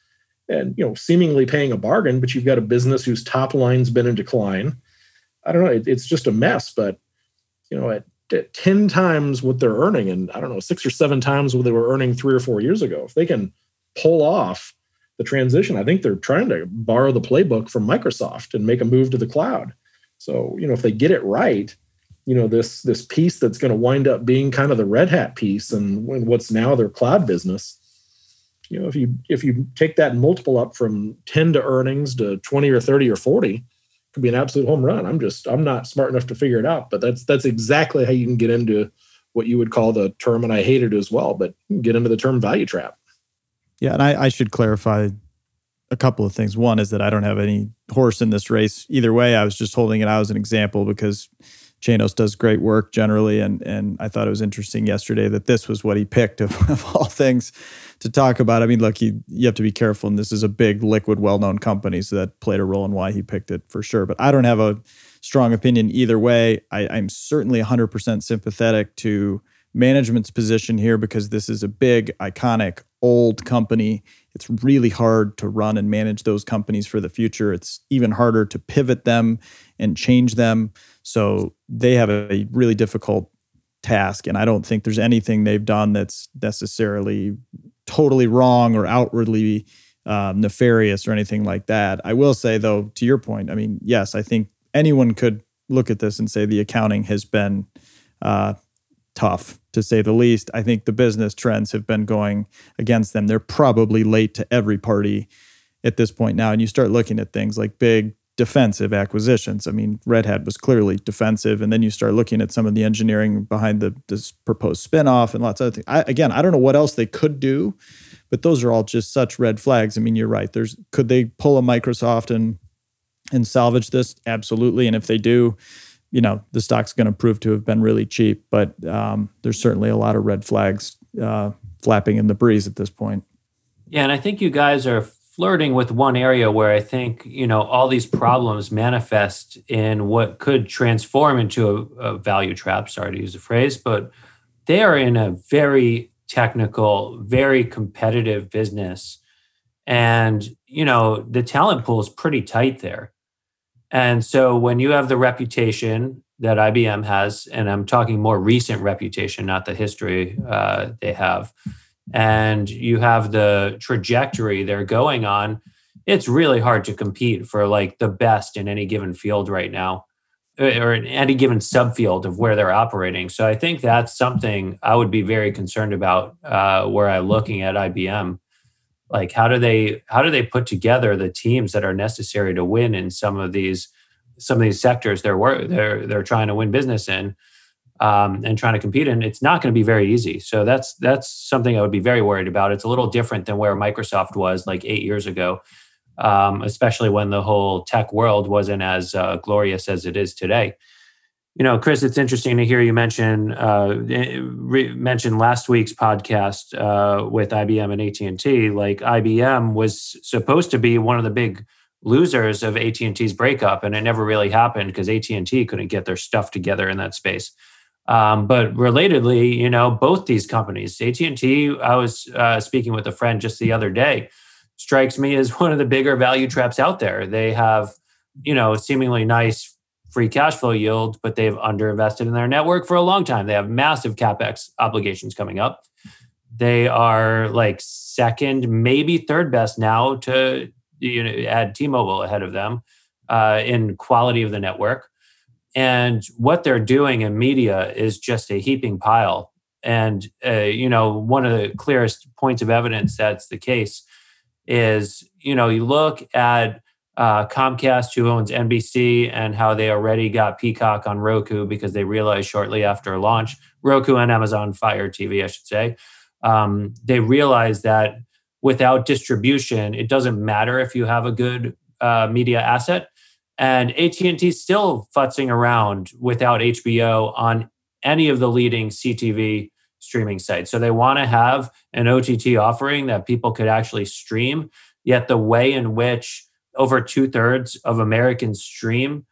And you know seemingly paying a bargain but you've got a business whose top line's been in decline. I don't know it, it's just a mess but you know at, at 10 times what they're earning and i don't know six or seven times what they were earning three or four years ago if they can pull off the transition i think they're trying to borrow the playbook from microsoft and make a move to the cloud. So you know if they get it right you know this this piece that's going to wind up being kind of the red hat piece and what's now their cloud business. You know if you if you take that multiple up from 10 to earnings to 20 or 30 or 40 could be an absolute home run. I'm just i'm not smart enough to figure it out but that's that's exactly how you can get into what you would call the term and i hate it as well but get into the term value trap. Yeah and i, I should clarify a couple of things. One is that i don't have any horse in this race either way. I was just holding it out as an example because Chanos does great work generally, and and I thought it was interesting yesterday that this was what he picked of, of all things to talk about. I mean, look, you you have to be careful, and this is a big liquid, well-known company, so that played a role in why he picked it for sure. But I don't have a strong opinion either way. I, I'm certainly 100% sympathetic to management's position here because this is a big, iconic, old company. It's really hard to run and manage those companies for the future. It's even harder to pivot them and change them. So they have a really difficult task. And I don't think there's anything they've done that's necessarily totally wrong or outwardly um, nefarious or anything like that. I will say, though, to your point, I mean, yes, I think anyone could look at this and say the accounting has been uh, tough to say the least. I think the business trends have been going against them. They're probably late to every party at this point now. And you start looking at things like big defensive acquisitions. I mean, Red Hat was clearly defensive, and then you start looking at some of the engineering behind the this proposed spinoff and lots of other things. I, again, I don't know what else they could do, but those are all just such red flags. I mean, you're right. There's could they pull a Microsoft and and salvage this? Absolutely. And if they do, you know, the stock's going to prove to have been really cheap. But um, there's certainly a lot of red flags uh, flapping in the breeze at this point. Yeah, and I think you guys are flirting with one area where I think you know all these problems manifest in what could transform into a, a, value trap. Sorry to use the phrase, but they are in a very technical, very competitive business, and you know the talent pool is pretty tight there. And so when you have the reputation that IBM has, and I'm talking more recent reputation, not the history uh, they have and you have the trajectory they're going on, it's really hard to compete for like the best in any given field right now uh, or in any given subfield of where they're operating. So I think that's something I would be very concerned about uh, where I'm looking at IBM. Like how do they how do they put together the teams that are necessary to win in some of these some of these sectors they're they're they're trying to win business in? Um, and trying to compete in, it's not going to be very easy. So that's that's something I would be very worried about. It's a little different than where Microsoft was like eight years ago, um, especially when the whole tech world wasn't as uh, glorious as it is today. You know, Chris, it's interesting to hear you mention uh, eh, re- mention last week's podcast uh, with IBM and AT and T. Like IBM was supposed to be one of the big losers of AT and T's breakup, and it never really happened because AT and T couldn't get their stuff together in that space. Um, but relatedly, you know, both these companies, AT and T, I was uh, speaking with a friend just the other day, strikes me as one of the bigger value traps out there. They have, you know, seemingly nice free cash flow yield, but they've underinvested in their network for a long time. They have massive capex obligations coming up. They are like second, maybe third best now to you know add T-Mobile ahead of them uh, in quality of the network and what they're doing in media is just a heaping pile. And uh, you know one of the clearest points of evidence that's the case is you know you look at uh, comcast who owns nbc and how they already got peacock on roku because they realized shortly after launch roku and amazon fire tv i should say um, they realized that without distribution it doesn't matter if you have a good uh, media asset and AT&T still futzing around without HBO on any of the leading CTV streaming sites. So they want to have an OTT offering that people could actually stream. Yet the way in which over two thirds of Americans stream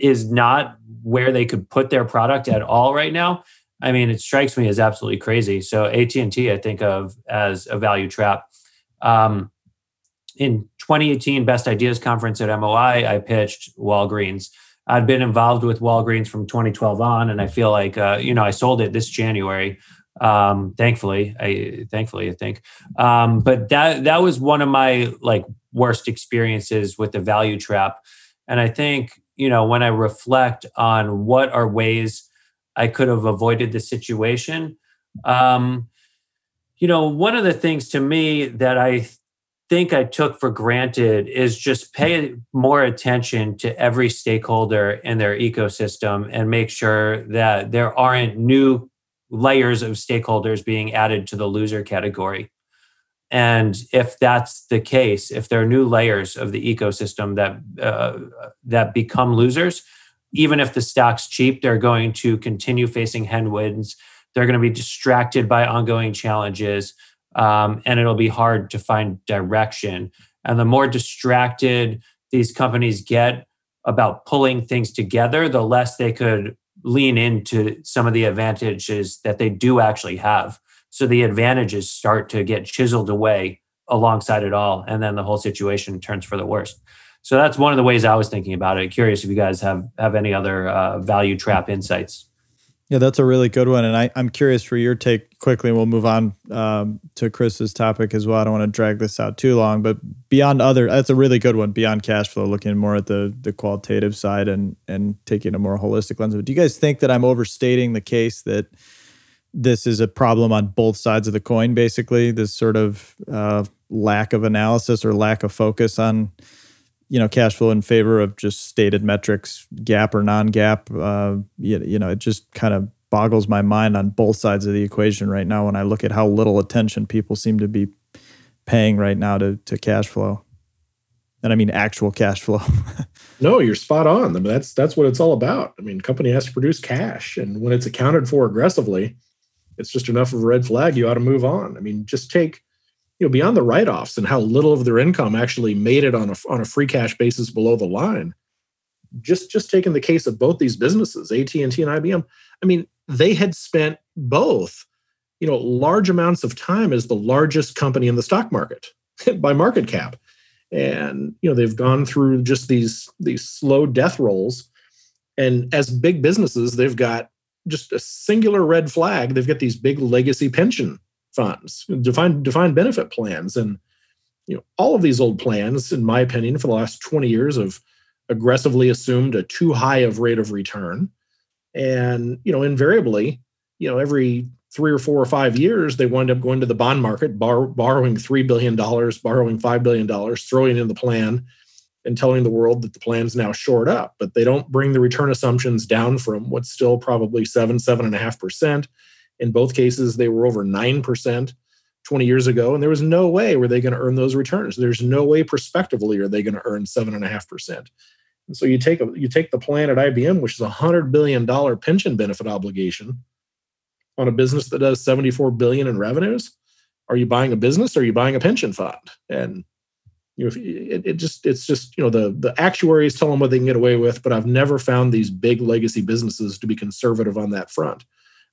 is not where they could put their product at all right now. I mean, it strikes me as absolutely crazy. So AT&T, I think of as a value trap. Um, in 2018 Best Ideas Conference at MOI, I pitched Walgreens. I'd been involved with Walgreens from 2012 on, and I feel like uh, you know I sold it this January. Um, thankfully, I thankfully I think, um, but that that was one of my like worst experiences with the value trap. And I think you know when I reflect on what are ways I could have avoided the situation, um, you know, one of the things to me that I think I took for granted is just pay more attention to every stakeholder in their ecosystem and make sure that there aren't new layers of stakeholders being added to the loser category. And if that's the case, if there are new layers of the ecosystem that uh, that become losers, even if the stock's cheap, they're going to continue facing headwinds. They're going to be distracted by ongoing challenges um, and it'll be hard to find direction. And the more distracted these companies get about pulling things together, the less they could lean into some of the advantages that they do actually have. So the advantages start to get chiseled away alongside it all, and then the whole situation turns for the worst. So that's one of the ways I was thinking about it. Curious if you guys have have any other uh, value trap insights. Yeah, that's a really good one. And I, I'm curious for your take quickly, and we'll move on um, to Chris's topic as well. I don't want to drag this out too long, but beyond other, that's a really good one. Beyond cash flow, looking more at the the qualitative side and and taking a more holistic lens. But do you guys think that I'm overstating the case that this is a problem on both sides of the coin? Basically, this sort of uh, lack of analysis or lack of focus on you know cash flow in favor of just stated metrics gap or non-gap. uh, you, you know it just kind of boggles my mind on both sides of the equation right now when i look at how little attention people seem to be paying right now to, to cash flow. And i mean actual cash flow. No you're spot on. I mean, that's that's what it's all about. I mean company has to produce cash and when it's accounted for aggressively it's just enough of a red flag you ought to move on. I mean just take you know beyond the write-offs and how little of their income actually made it on a on a free cash basis below the line just just taking the case of both these businesses AT&T and IBM I mean they had spent both you know large amounts of time as the largest company in the stock market by market cap. And you know they've gone through just these these slow death rolls. And as big businesses they've got just a singular red flag. They've got these big legacy pension funds, defined defined benefit plans, and you know all of these old plans, in my opinion, for the last 20 years have aggressively assumed a too high of rate of return, and you know invariably, you know every three or four or five years they wind up going to the bond market, bar, borrowing three billion dollars, borrowing five billion dollars, throwing in the plan, and telling the world that the plan's now short up. But they don't bring the return assumptions down from what's still probably seven, seven and a half percent in both cases, they were over 9% 20 years ago, and there was no way were they going to earn those returns. There's no way prospectively are they going to earn 7.5%. And so you take a, you take the plan at IBM, which is a hundred billion dollar pension benefit obligation on a business that does 74 billion in revenues. Are you buying a business or are you buying a pension fund? And you know, it, it just it's just you know the the actuaries tell them what they can get away with, but I've never found these big legacy businesses to be conservative on that front.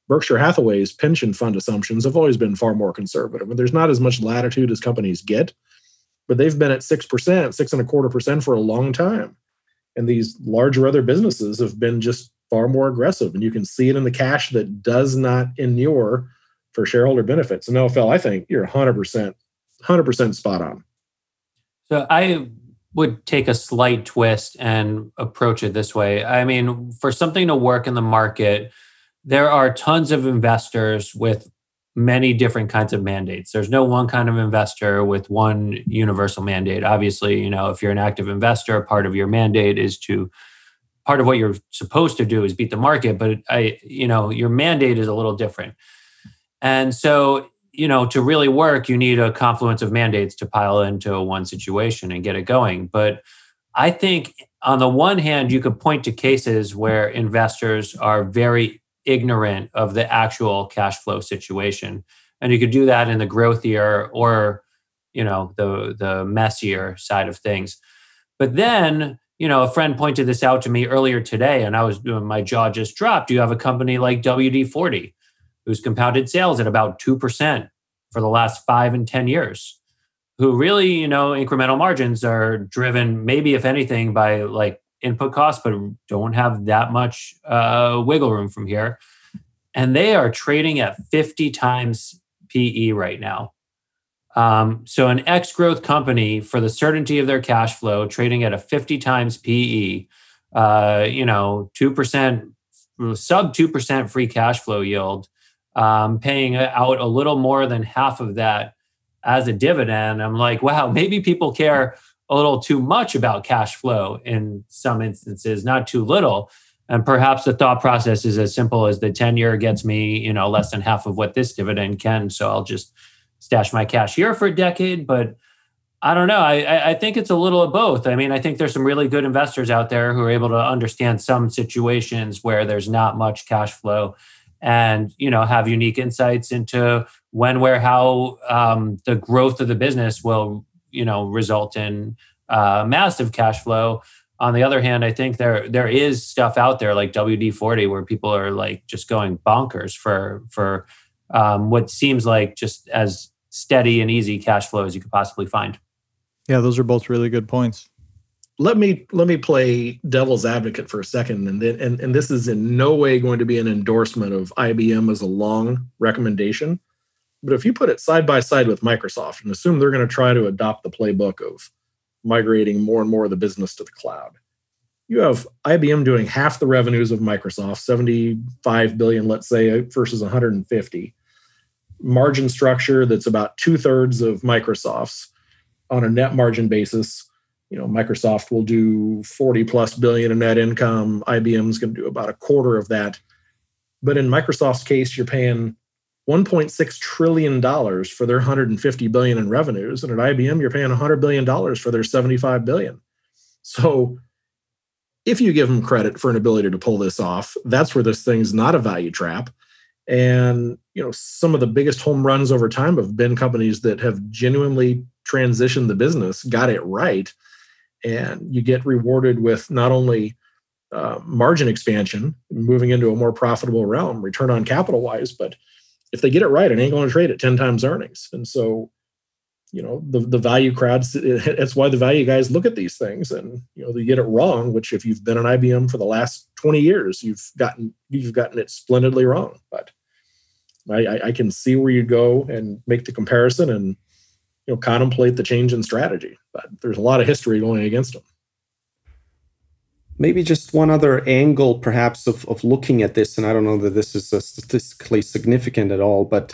Berkshire Hathaway's pension fund assumptions have always been far more conservative. And there's not as much latitude as companies get, but they've been at 6%, six and a quarter percent for a long time. And these larger other businesses have been just far more aggressive. And you can see it in the cash that does not inure for shareholder benefits. And Phil, I think you're 100%, 100% spot on. So I would take a slight twist and approach it this way. I mean, for something to work in the market, there are tons of investors with many different kinds of mandates. There's no one kind of investor with one universal mandate. Obviously, you know, if you're an active investor, part of your mandate is to part of what you're supposed to do is beat the market, but I you know, your mandate is a little different. And so, you know, to really work, you need a confluence of mandates to pile into one situation and get it going. But I think on the one hand, you could point to cases where investors are very ignorant of the actual cash flow situation. And you could do that in the growthier or, you know, the the messier side of things. But then, you know, a friend pointed this out to me earlier today, and I was doing my jaw just dropped. You have a company like WD 40 who's compounded sales at about 2% for the last five and 10 years, who really, you know, incremental margins are driven, maybe if anything, by like input costs, but don't have that much uh, wiggle room from here. And they are trading at 50 times PE right now. Um, so an X growth company for the certainty of their cash flow trading at a 50 times PE, uh, you know, 2%, sub 2% free cash flow yield. um, paying out a little more than half of that as a dividend. I'm like, wow, maybe people care a little too much about cash flow in some instances, not too little. And perhaps the thought process is as simple as the 10 year gets me, you know, less than half of what this dividend can. So I'll just stash my cash here for a decade. But I don't know. I, I think it's a little of both. I mean, I think there's some really good investors out there who are able to understand some situations where there's not much cash flow and you know have unique insights into when where how um, the growth of the business will you know result in uh, massive cash flow. On the other hand i think there there is stuff out there like wd40 where people are like just going bonkers for for um, what seems like just as steady and easy cash flow as you could possibly find. Yeah those are both really good points. Let me let me play devil's advocate for a second and then and, and this is in no way going to be an endorsement of IBM as a long recommendation but if you put it side by side with Microsoft and assume they're going to try to adopt the playbook of migrating more and more of the business to the cloud you have IBM doing half the revenues of Microsoft 75 billion let's say versus 150 margin structure that's about two thirds of Microsoft's on a net margin basis. You know microsoft will do 40 plus billion in net income. Ibm's going to do about a quarter of that. But in microsoft's case you're paying 1.6 trillion dollars for their 150 billion in revenues and at ibm you're paying 100 billion dollars for their 75 billion. So if you give them credit for an ability to pull this off that's where this thing's not a value trap. And you know some of the biggest home runs over time have been companies that have genuinely transitioned the business got it right and you get rewarded with not only uh, margin expansion, moving into a more profitable realm, return on capital wise, but if they get it right, it ain't going to trade at 10 times earnings. And so, you know, the, the value crowds, that's why the value guys look at these things and, you know, they get it wrong, which if you've been an IBM for the last 20 years, you've gotten, you've gotten it splendidly wrong. But I, I can see where you go and make the comparison and you know contemplate the change in strategy. But there's a lot of history going against them. Maybe just one other angle, perhaps, of, of looking at this, and I don't know that this is statistically significant at all, but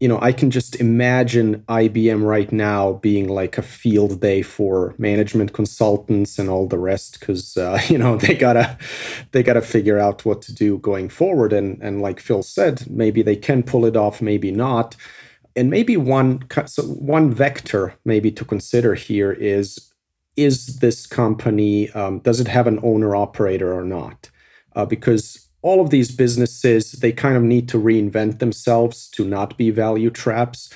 you know, I can just imagine IBM right now being like a field day for management consultants and all the rest, because uh, you know they gotta they gotta figure out what to do going forward. And and like Phil said, maybe they can pull it off, maybe not and maybe one so one vector maybe to consider here is is this company um, does it have an owner operator or not uh, because all of these businesses they kind of need to reinvent themselves to not be value traps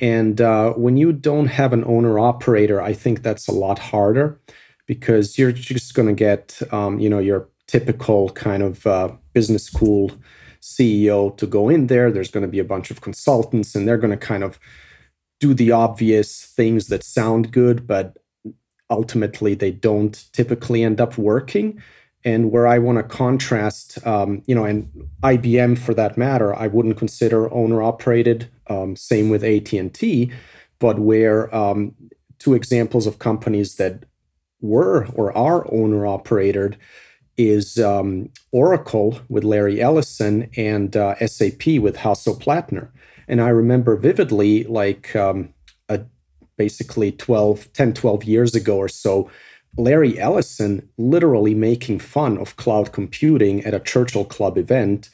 and uh, when you don't have an owner operator i think that's a lot harder because you're just going to get um, you know your typical kind of uh, business school CEO to go in there. There's going to be a bunch of consultants, and they're going to kind of do the obvious things that sound good, but ultimately they don't typically end up working. And where I want to contrast, um, you know, and IBM for that matter, I wouldn't consider owner operated. Um, same with AT and T, but where um, two examples of companies that were or are owner operated is um, Oracle with Larry Ellison and uh, SAP with Hasso Plattner. And I remember vividly, like um, basically 12, 10, 12 years ago or so, Larry Ellison literally making fun of cloud computing at a Churchill Club event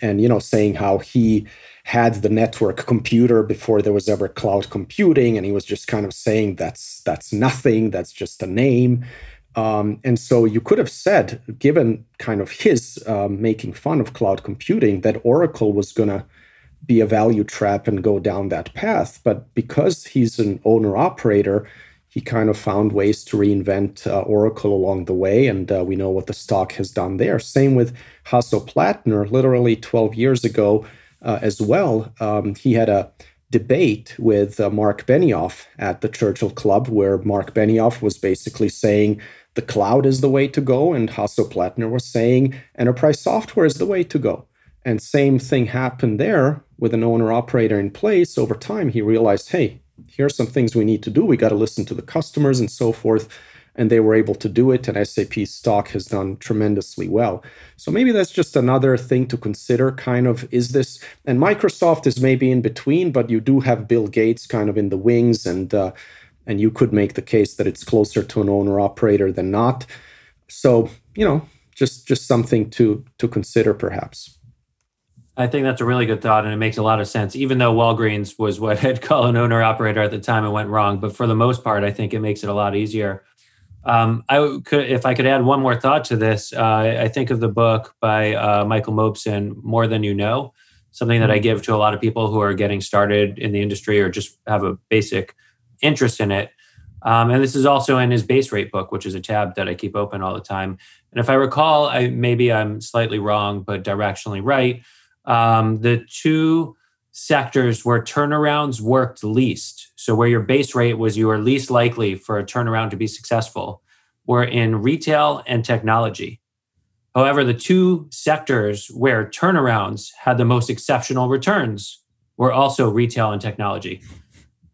and, you know, saying how he had the network computer before there was ever cloud computing and he was just kind of saying that's that's nothing that's just a name. Um, and so you could have said, given kind of his um, making fun of cloud computing, that Oracle was going to be a value trap and go down that path. But because he's an owner operator, he kind of found ways to reinvent uh, Oracle along the way. And uh, we know what the stock has done there. Same with Hasso Plattner, literally 12 years ago uh, as well. Um, he had a debate with uh, Mark Benioff at the Churchill Club, where Mark Benioff was basically saying, the cloud is the way to go. And Hasso Plattner was saying enterprise software is the way to go. And same thing happened there with an owner operator in place. Over time, he realized, hey, here are some things we need to do. We got to listen to the customers and so forth. and they were able to do it, and SAP stock has done tremendously well. So maybe that's just another thing to consider. Kind of is this, and Microsoft is maybe in between, but you do have Bill Gates kind of in the wings, and uh, and you could make the case that it's closer to an owner operator than not. So you know, just just something to to consider perhaps. I think that's a really good thought, and it makes a lot of sense. Even though Walgreens was what I'd call an owner operator at the time, it went wrong. But for the most part, I think it makes it a lot easier. Um, I could, if I could add one more thought to this, uh, I think of the book by uh, Michael Mauboussin, "More Than You Know," something that I mm-hmm. give to a lot of people who are getting started in the industry or just have a basic interest in it. Um, and this is also in his base rate book, which is a tab that I keep open all the time. And if I recall, I maybe I'm slightly wrong, but directionally right um, the two sectors where turnarounds worked least, so where your base rate was you were least likely for a turnaround to be successful, were in retail and technology. However, the two sectors where turnarounds had the most exceptional returns were also retail and technology.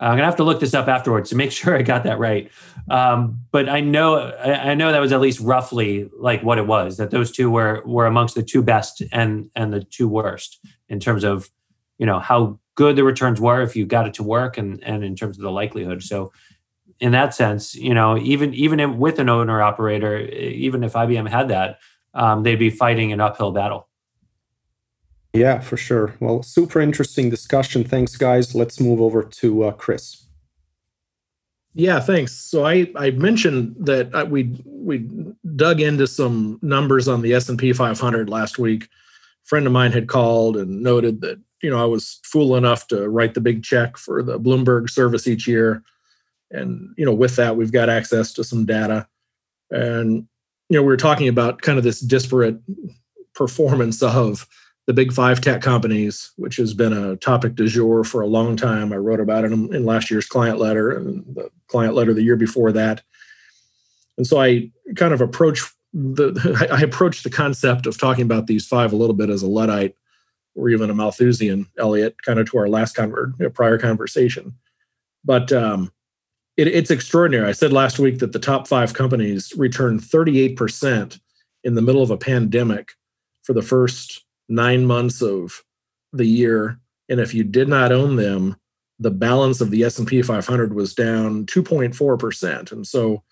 I'm gonna have to look this up afterwards to make sure I got that right. Um, but I know I know that was at least roughly like what it was. That those two were were amongst the two best and and the two worst in terms of you know how good the returns were if you got it to work and and in terms of the likelihood. So in that sense, you know, even even with an owner operator, even if IBM had that, um, they'd be fighting an uphill battle. Yeah, for sure. Well, super interesting discussion. Thanks, guys. Let's move over to uh, Chris. Yeah, thanks. So I I mentioned that uh, we we dug into some numbers on the S and P 500 last week. A friend of mine had called and noted that you know I was fool enough to write the big check for the Bloomberg service each year, and you know with that we've got access to some data, and you know we were talking about kind of this disparate performance of the big five tech companies, which has been a topic du jour for a long time. I wrote about it in, last year's client letter and the client letter the year before that. And so I kind of approach the I approach the concept of talking about these five a little bit as a Luddite or even a Malthusian, Elliot, kind of to our last prior conversation. But um, it, it's extraordinary. I said last week that the top five companies returned 38% in the middle of a pandemic for the first nine months of the year and if you did not own them the balance of the s&p 500 was down 2.4% and so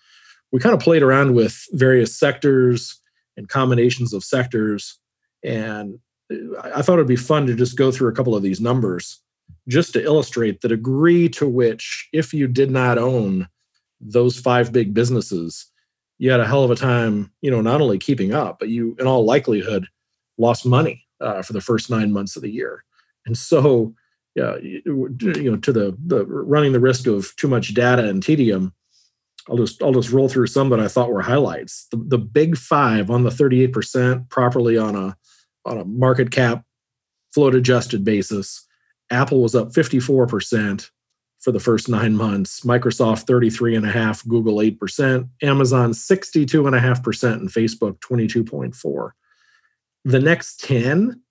we kind of played around with various sectors and combinations of sectors and uh, i thought it'd be fun to just go through a couple of these numbers just to illustrate the degree to which if you did not own those five big businesses you had a hell of a time you know not only keeping up but you in all likelihood lost money uh, for the first nine months of the year. And so, yeah, you know, to the the running the risk of too much data and tedium, I'll just I'll just roll through some that I thought were highlights. The, the big five on the 38% properly on a on a market cap float adjusted basis. Apple was up 54% for the first nine months, Microsoft 33.5, Google 8%, Amazon 62.5%, and Facebook 22.4 the next 10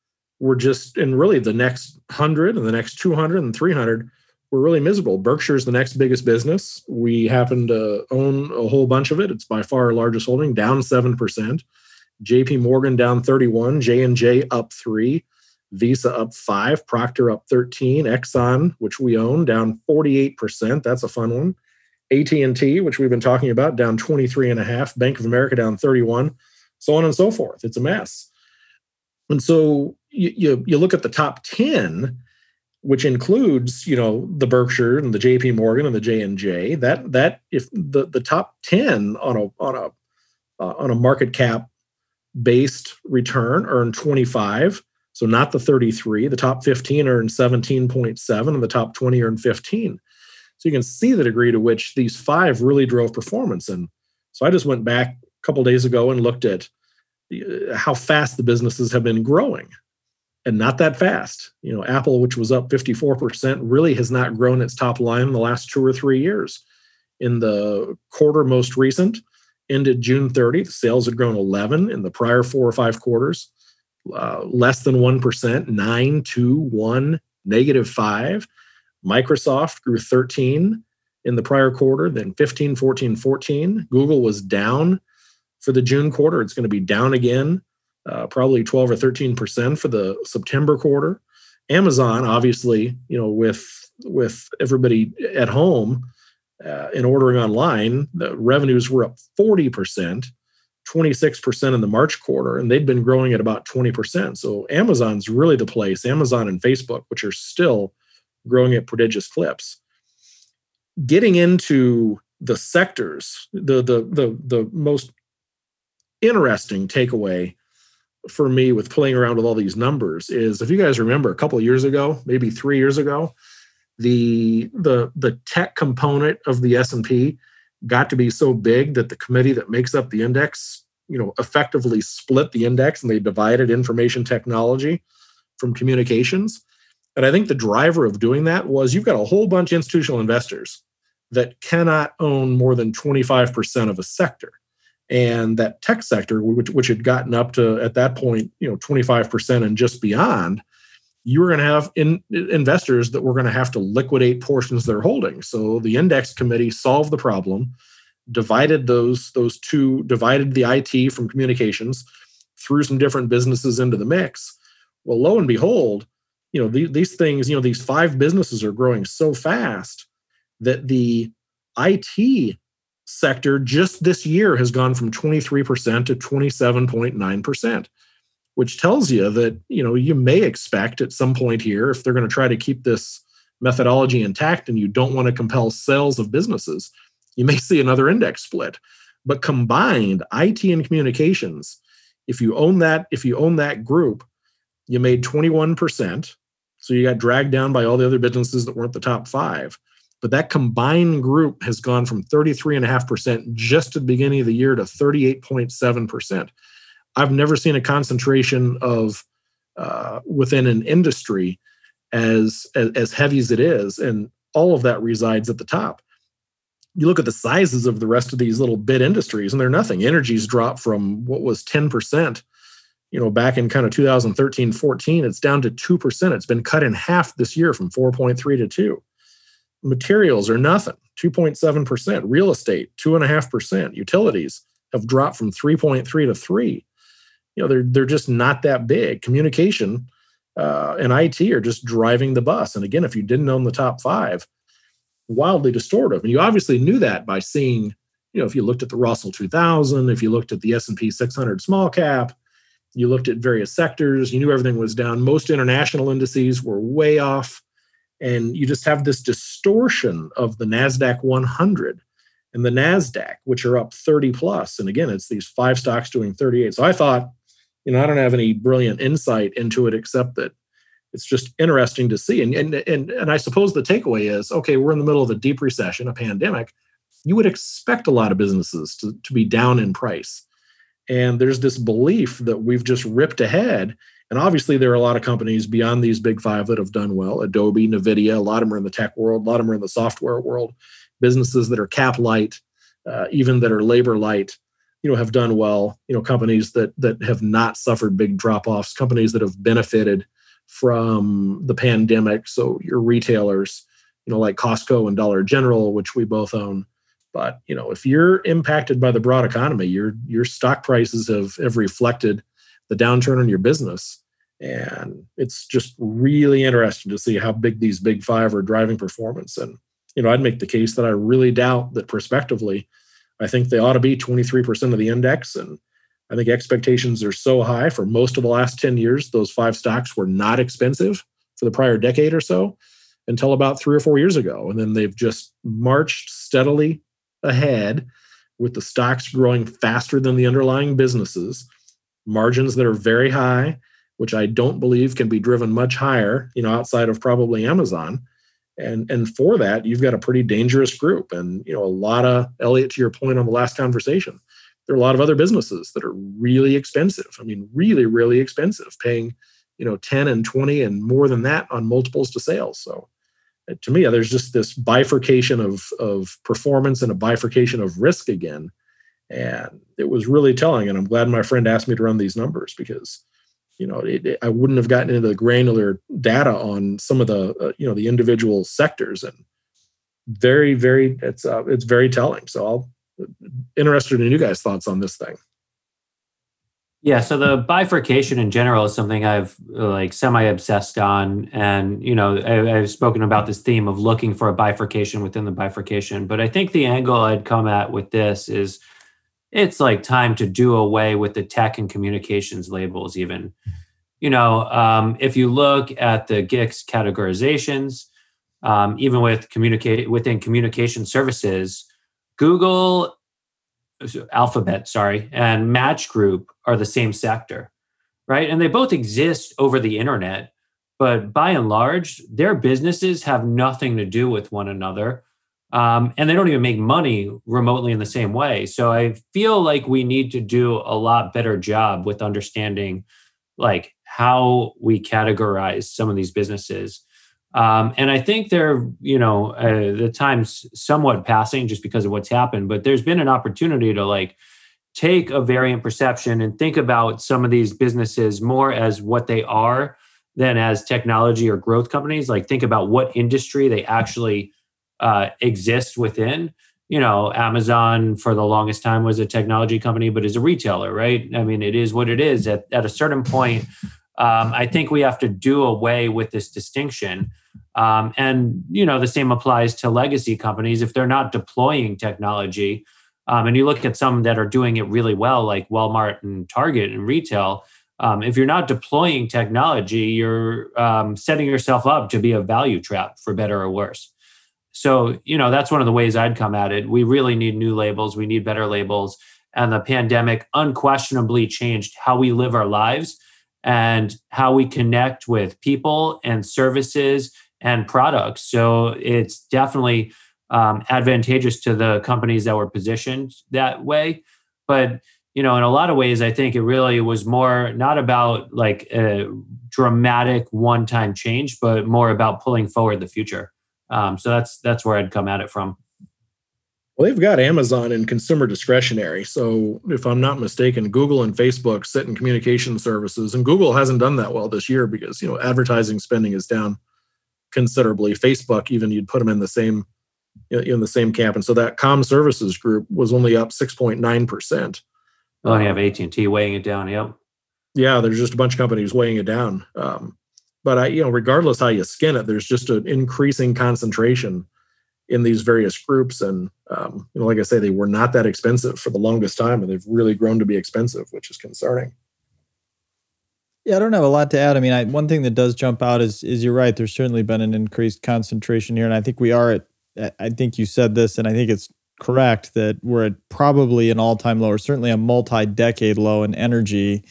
were just and really the next 100 and the next 200 and 300 were really miserable. Berkshire's the next biggest business. We happen to own a whole bunch of it. It's by far our largest holding down 7% jp morgan down 31 j&j up 3 visa up 5 procter up 13 exxon which we own down 48% that's a fun one. At&t which we've been talking about down 23.5 bank of america down 31 so on and so forth. It's a mess and so you, you, you look at the top 10, which includes, you know, the Berkshire and the JP Morgan and the J&J, that that if the, the top 10 on a on a uh, on a market cap based return earn 25 so not the 33 the top 15 earn 17.7 and the top 20 earn 15 so you can see the degree to which these five really drove performance. And so i just went back a couple days ago and looked at how fast the businesses have been growing and not that fast. You know, Apple, which was up 54%, really has not grown its top line in the last two or three years. In the quarter most recent, ended June 30, sales had grown 11 in the prior four or five quarters, uh, less than 1%, 9, 2, 1, negative 5. Microsoft grew 13 in the prior quarter, then 15, 14, 14. Google was down for the June quarter. It's going to be down again, uh, probably 12 or 13% for the September quarter. Amazon, obviously, you know, with with everybody at home uh, and ordering online, the revenues were up 40%, 26% in the March quarter, and they'd been growing at about 20%. So Amazon's really the place, Amazon and Facebook, which are still growing at prodigious clips getting into the sectors, the the the the most interesting takeaway for me with playing around with all these numbers is if you guys remember a couple years ago, maybe 3 years ago, the the the tech component of the S&P got to be so big that the committee that makes up the index, you know, effectively split the index and they divided information technology from communications. And I think the driver of doing that was you've got a whole bunch of institutional investors that cannot own more than 25% of a sector. And that tech sector, which, which had gotten up to at that point, you know, 25% and just beyond, you were going to have in, investors that were going to have to liquidate portions of their holdings. So the index committee solved the problem, divided those those two, divided the IT from communications, threw some different businesses into the mix. Well, lo and behold, you know the, these things you know these five businesses are growing so fast that the IT sector just this year has gone from 23% to 27.9% which tells you that you know you may expect at some point here if they're going to try to keep this methodology intact and you don't want to compel sales of businesses you may see another index split but combined IT and communications if you own that if you own that group you made 21% so you got dragged down by all the other businesses that weren't the top five. But that combined group has gone from 33.5% just at the beginning of the year to 38.7%. I've never seen a concentration of uh, within an industry as, as as heavy as it is, and all of that resides at the top. You look at the sizes of the rest of these little bit industries, and they're nothing. Energy's dropped from what was 10% you know, back in kind of 2013, 14, it's down to 2%. It's been cut in half this year from 4.3 to 2. Materials are nothing, 2.7%. Real estate, 2.5%. Utilities have dropped from 3.3 to 3. You know, they're, they're just not that big. Communication uh, and IT are just driving the bus. And again, if you didn't own the top five, wildly distortive. And you obviously knew that by seeing, you know, if you looked at the Russell 2000, if you looked at the S&P 600 small cap, you looked at various sectors, you knew everything was down. Most international indices were way off. And you just have this distortion of the NASDAQ 100 and the NASDAQ, which are up 30 plus. And again, it's these five stocks doing 38. So I thought, you know, I don't have any brilliant insight into it except that it's just interesting to see. And, and, and, and I suppose the takeaway is okay, we're in the middle of a deep recession, a pandemic. You would expect a lot of businesses to, to be down in price. And there's this belief that we've just ripped ahead. And obviously, there are a lot of companies beyond these big five that have done well Adobe, NVIDIA, a lot of them are in the tech world, a lot of them are in the software world, businesses that are cap light, uh, even that are labor light. You know, have done well. You know, companies that that have not suffered big drop offs, companies that have benefited from the pandemic. So your retailers, you know, like Costco and Dollar General, which we both own, but you know, if you're impacted by the broad economy, your your stock prices have have reflected the downturn in your business. And it's just really interesting to see how big these big five are driving performance. And you know, I'd make the case that I really doubt that prospectively, I think they ought to be 23% of the index. And I think expectations are so high for most of the last 10 years, those five stocks were not expensive for the prior decade or so until about three or four years ago. And then they've just marched steadily ahead with the stocks growing faster than the underlying businesses, margins that are very high, which I don't believe can be driven much higher, you know, outside of probably Amazon. And and for that, you've got a pretty dangerous group. And you know, a lot of Elliot, to your point on the last conversation, there are a lot of other businesses that are really expensive. I mean, really, really expensive, paying, you know, 10 and 20 and more than that on multiples to sales. So uh, to me, there's just this bifurcation of of performance and a bifurcation of risk again, and it was really telling. And I'm glad my friend asked me to run these numbers because, you know, it, it, I wouldn't have gotten into the granular data on some of the uh, you know the individual sectors, and very, very it's uh, it's very telling. So I'll interested in you guys' thoughts on this thing. Yeah, so the bifurcation in general is something I've like semi obsessed on, and you know I, I've spoken about this theme of looking for a bifurcation within the bifurcation. But I think the angle I'd come at with this is it's like time to do away with the tech and communications labels. Even, you know, um, if you look at the GICS categorizations, um, even with communicate within communication services, Google Alphabet, sorry, and Match Group are the same sector, right? And they both exist over the internet, but by and large, their businesses have nothing to do with one another. Um, and they don't even make money remotely in the same way. So I feel like we need to do a lot better job with understanding like how we categorize some of these businesses um, and I think they're, you know, uh, the time's somewhat passing just because of what's happened, but there's been an opportunity to like take a variant perception and think about some of these businesses more as what they are than as technology or growth companies. Like think about what industry they actually uh, exist within. You know, Amazon for the longest time was a technology company, but is a retailer, right? I mean, it is what it is. At, at a certain point, um, I think we have to do away with this distinction um, and you know the same applies to legacy companies if they're not deploying technology. Um, and you look at some that are doing it really well, like Walmart and Target and retail. Um, if you're not deploying technology, you're um, setting yourself up to be a value trap for better or worse. So, you know, that's one of the ways I'd come at it. We really need new labels, we need better labels. And the pandemic unquestionably changed how we live our lives and how we connect with people and services and products. So it's definitely um, advantageous to the companies that were positioned that way. But you know, in a lot of ways, I think it really was more not about like a dramatic one-time change, but more about pulling forward the future. Um, so that's that's where I'd come at it from. Well, they've got Amazon and consumer discretionary. So, if I'm not mistaken, Google and Facebook sit in communication services, and Google hasn't done that well this year because you know advertising spending is down considerably. Facebook, even you'd put them in the same in the same camp, and so that com services group was only up six point nine percent. Oh, you have AT and T weighing it down. Yep. Yeah, there's just a bunch of companies weighing it down. Um, but I, you know, regardless how you skin it, there's just an increasing concentration in these various groups, and um, you know, like I say, they were not that expensive for the longest time, and they've really grown to be expensive, which is concerning. Yeah, I don't have a lot to add. I mean, I, one thing that does jump out is is you're right. There's certainly been an increased concentration here, and I think we are at. I think you said this, and I think it's correct that we're at probably an all time low, or certainly a multi decade low in energy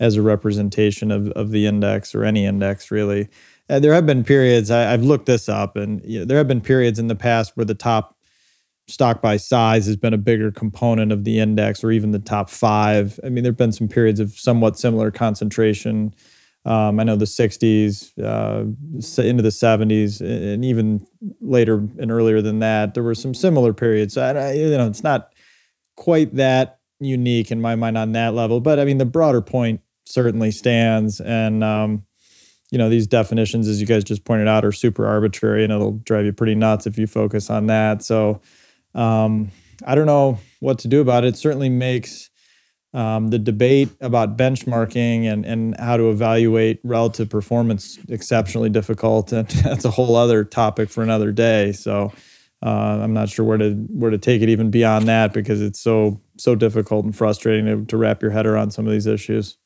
as a representation of of the index or any index really. And there have been periods. I, have looked this up, and you know, there have been periods in the past where the top stock by size has been a bigger component of the index or even the top five. I mean, there have been some periods of somewhat similar concentration. Um, I know the 60s, uh, into the 70s, and even later and earlier than that, there were some similar periods. So I, you know, it's not quite that unique in my mind on that level, but I mean, the broader point certainly stands. And, um, you know, these definitions, as you guys just pointed out, are super arbitrary and it'll drive you pretty nuts if you focus on that. So, um, I don't know what to do about it. It certainly makes um, the debate about benchmarking and, and how to evaluate relative performance exceptionally difficult. And that's a whole other topic for another day. So uh, I'm not sure where to where to take it even beyond that because it's so so difficult and frustrating to, to wrap your head around some of these issues.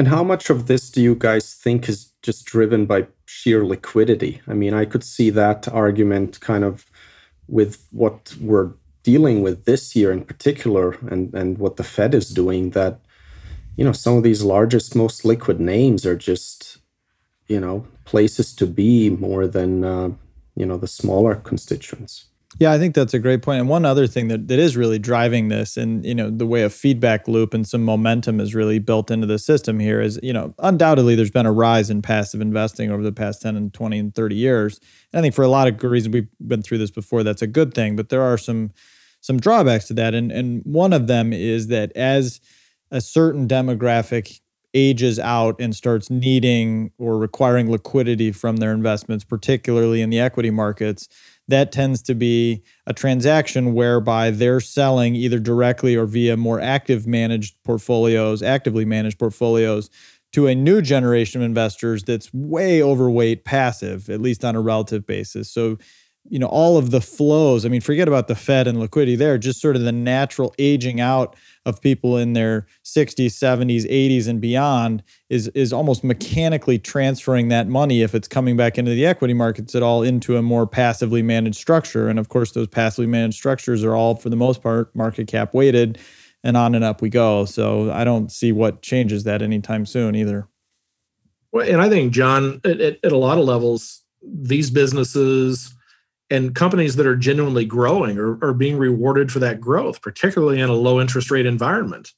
And how much of this do you guys think is just driven by sheer liquidity? I mean, I could see that argument kind of with what we're dealing with this year in particular and, and what the Fed is doing that, you know, some of these largest, most liquid names are just, you know, places to be more than, uh, you know, the smaller constituents. Yeah, I think that's a great point. And one other thing that, that is really driving this and, you know, the way a feedback loop and some momentum is really built into the system here is, you know, undoubtedly there's been a rise in passive investing over the past 10 and 20 and 30 years. And I think for a lot of reasons, we've been through this before, that's a good thing. But there are some some drawbacks to that. And and one of them is that as a certain demographic ages out and starts needing or requiring liquidity from their investments, particularly in the equity markets, that tends to be a transaction whereby they're selling either directly or via more active managed portfolios, actively managed portfolios to a new generation of investors that's way overweight passive, at least on a relative basis. So you know all of the flows. I mean forget about the fed and liquidity. There just sort of the natural aging out of people in their 60s 70s 80s and beyond is is almost mechanically transferring that money if it's coming back into the equity markets at all into a more passively managed structure. And of course those passively managed structures are all for the most part market cap weighted and on and up we go. So i don't see what changes that anytime soon either. Well and i think john at, at, at a lot of levels these businesses and companies that are genuinely growing are, are being rewarded for that growth, particularly in a low interest rate environment.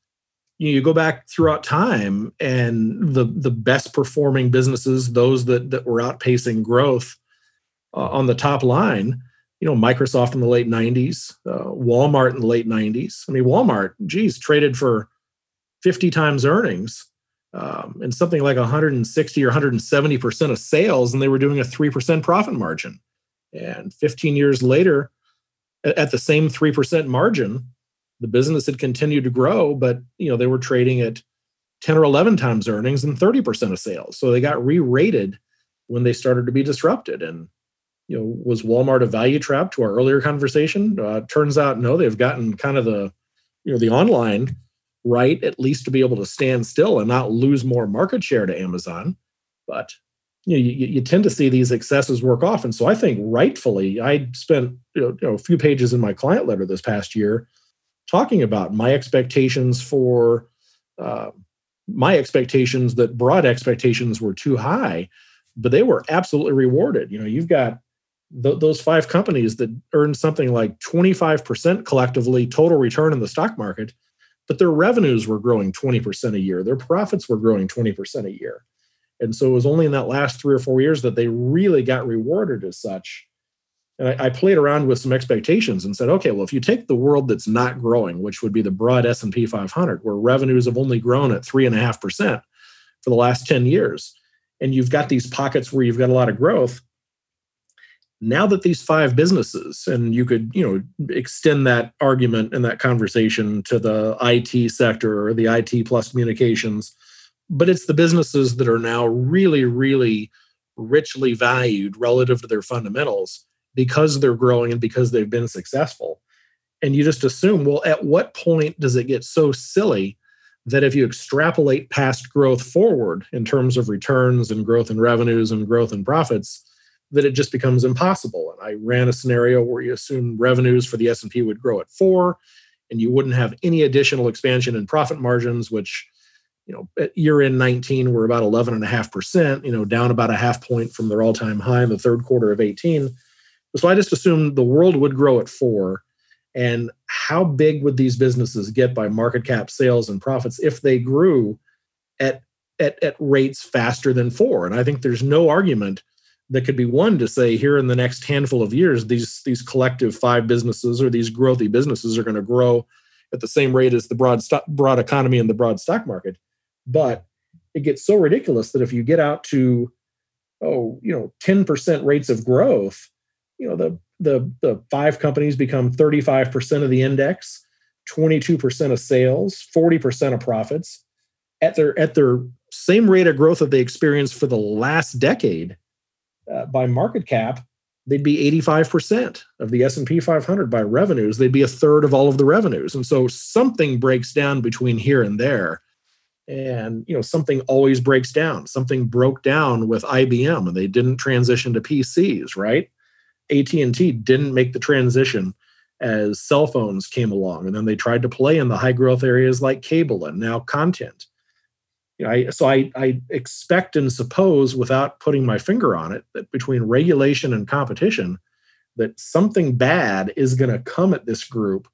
You, you go back throughout time, and the the best performing businesses, those that that were outpacing growth uh, on the top line, you know, Microsoft in the late '90s, uh, Walmart in the late '90s. I mean, Walmart, geez, traded for 50 times earnings um, and something like 160 or 170 percent of sales, and they were doing a three percent profit margin and 15 years later, at the same 3% margin, the business had continued to grow, but you know, they were trading at 10 or 11 times earnings and 30% of sales. So they got re-rated when they started to be disrupted. And you know, was Walmart a value trap to our earlier conversation? Uh, turns out no, they've gotten kind of the, you know, the online right at least to be able to stand still and not lose more market share to Amazon. But you, know, you, you, tend to see these excesses work off. And so I think rightfully, I spent you know, a few pages in my client letter this past year talking about my expectations for uh, my expectations that broad expectations were too high, but they were absolutely rewarded. You know, you've got th- those five companies that earned something like 25% collectively total return in the stock market, but their revenues were growing 20% a year. Their profits were growing 20% a year and so it was only in that last three or four years that they really got rewarded as such. And I, I, played around with some expectations and said, okay, well, if you take the world that's not growing, which would be the broad S&P 500, where revenues have only grown at three and a half percent for the last 10 years, and you've got these pockets where you've got a lot of growth. Now that these five businesses, and you could, you know, extend that argument and that conversation to the IT sector or the IT plus communications, but it's the businesses that are now really, really richly valued relative to their fundamentals because they're growing and because they've been successful. And you just assume, well, at what point does it get so silly that if you extrapolate past growth forward in terms of returns and growth in revenues and growth in profits, that it just becomes impossible? And I ran a scenario where you assume revenues for the S&P would grow at 4 and you wouldn't have any additional expansion in profit margins, which you know, at year end 19, we're about 11.5%, you know, down about a half point from their all time high in the third quarter of 18. So I just assumed the world would grow at four. And how big would these businesses get by market cap sales and profits if they grew at, at, at rates faster than four? And I think there's no argument that could be one to say here in the next handful of years, these, these collective five businesses or these growthy businesses are going to grow at the same rate as the broad stock, broad economy and the broad stock market. But it gets so ridiculous that if you get out to, oh, you know, 10% rates of growth, you know, the the the five companies become 35% of the index, 22% of sales, 40% of profits. At their at their same rate of growth that they experienced for the last decade uh, by market cap they'd be 85% of the s&p 500 by revenues. They'd be a third of all of the revenues. And so something breaks down between here and there and you know something always breaks down. Something broke down with ibm and they didn't transition to pcs right? At&t didn't make the transition as cell phones came along and then they tried to play in the high growth areas like cable and now content. You know, I, so I, I expect and suppose without putting my finger on it that between regulation and competition that something bad is going to come at this group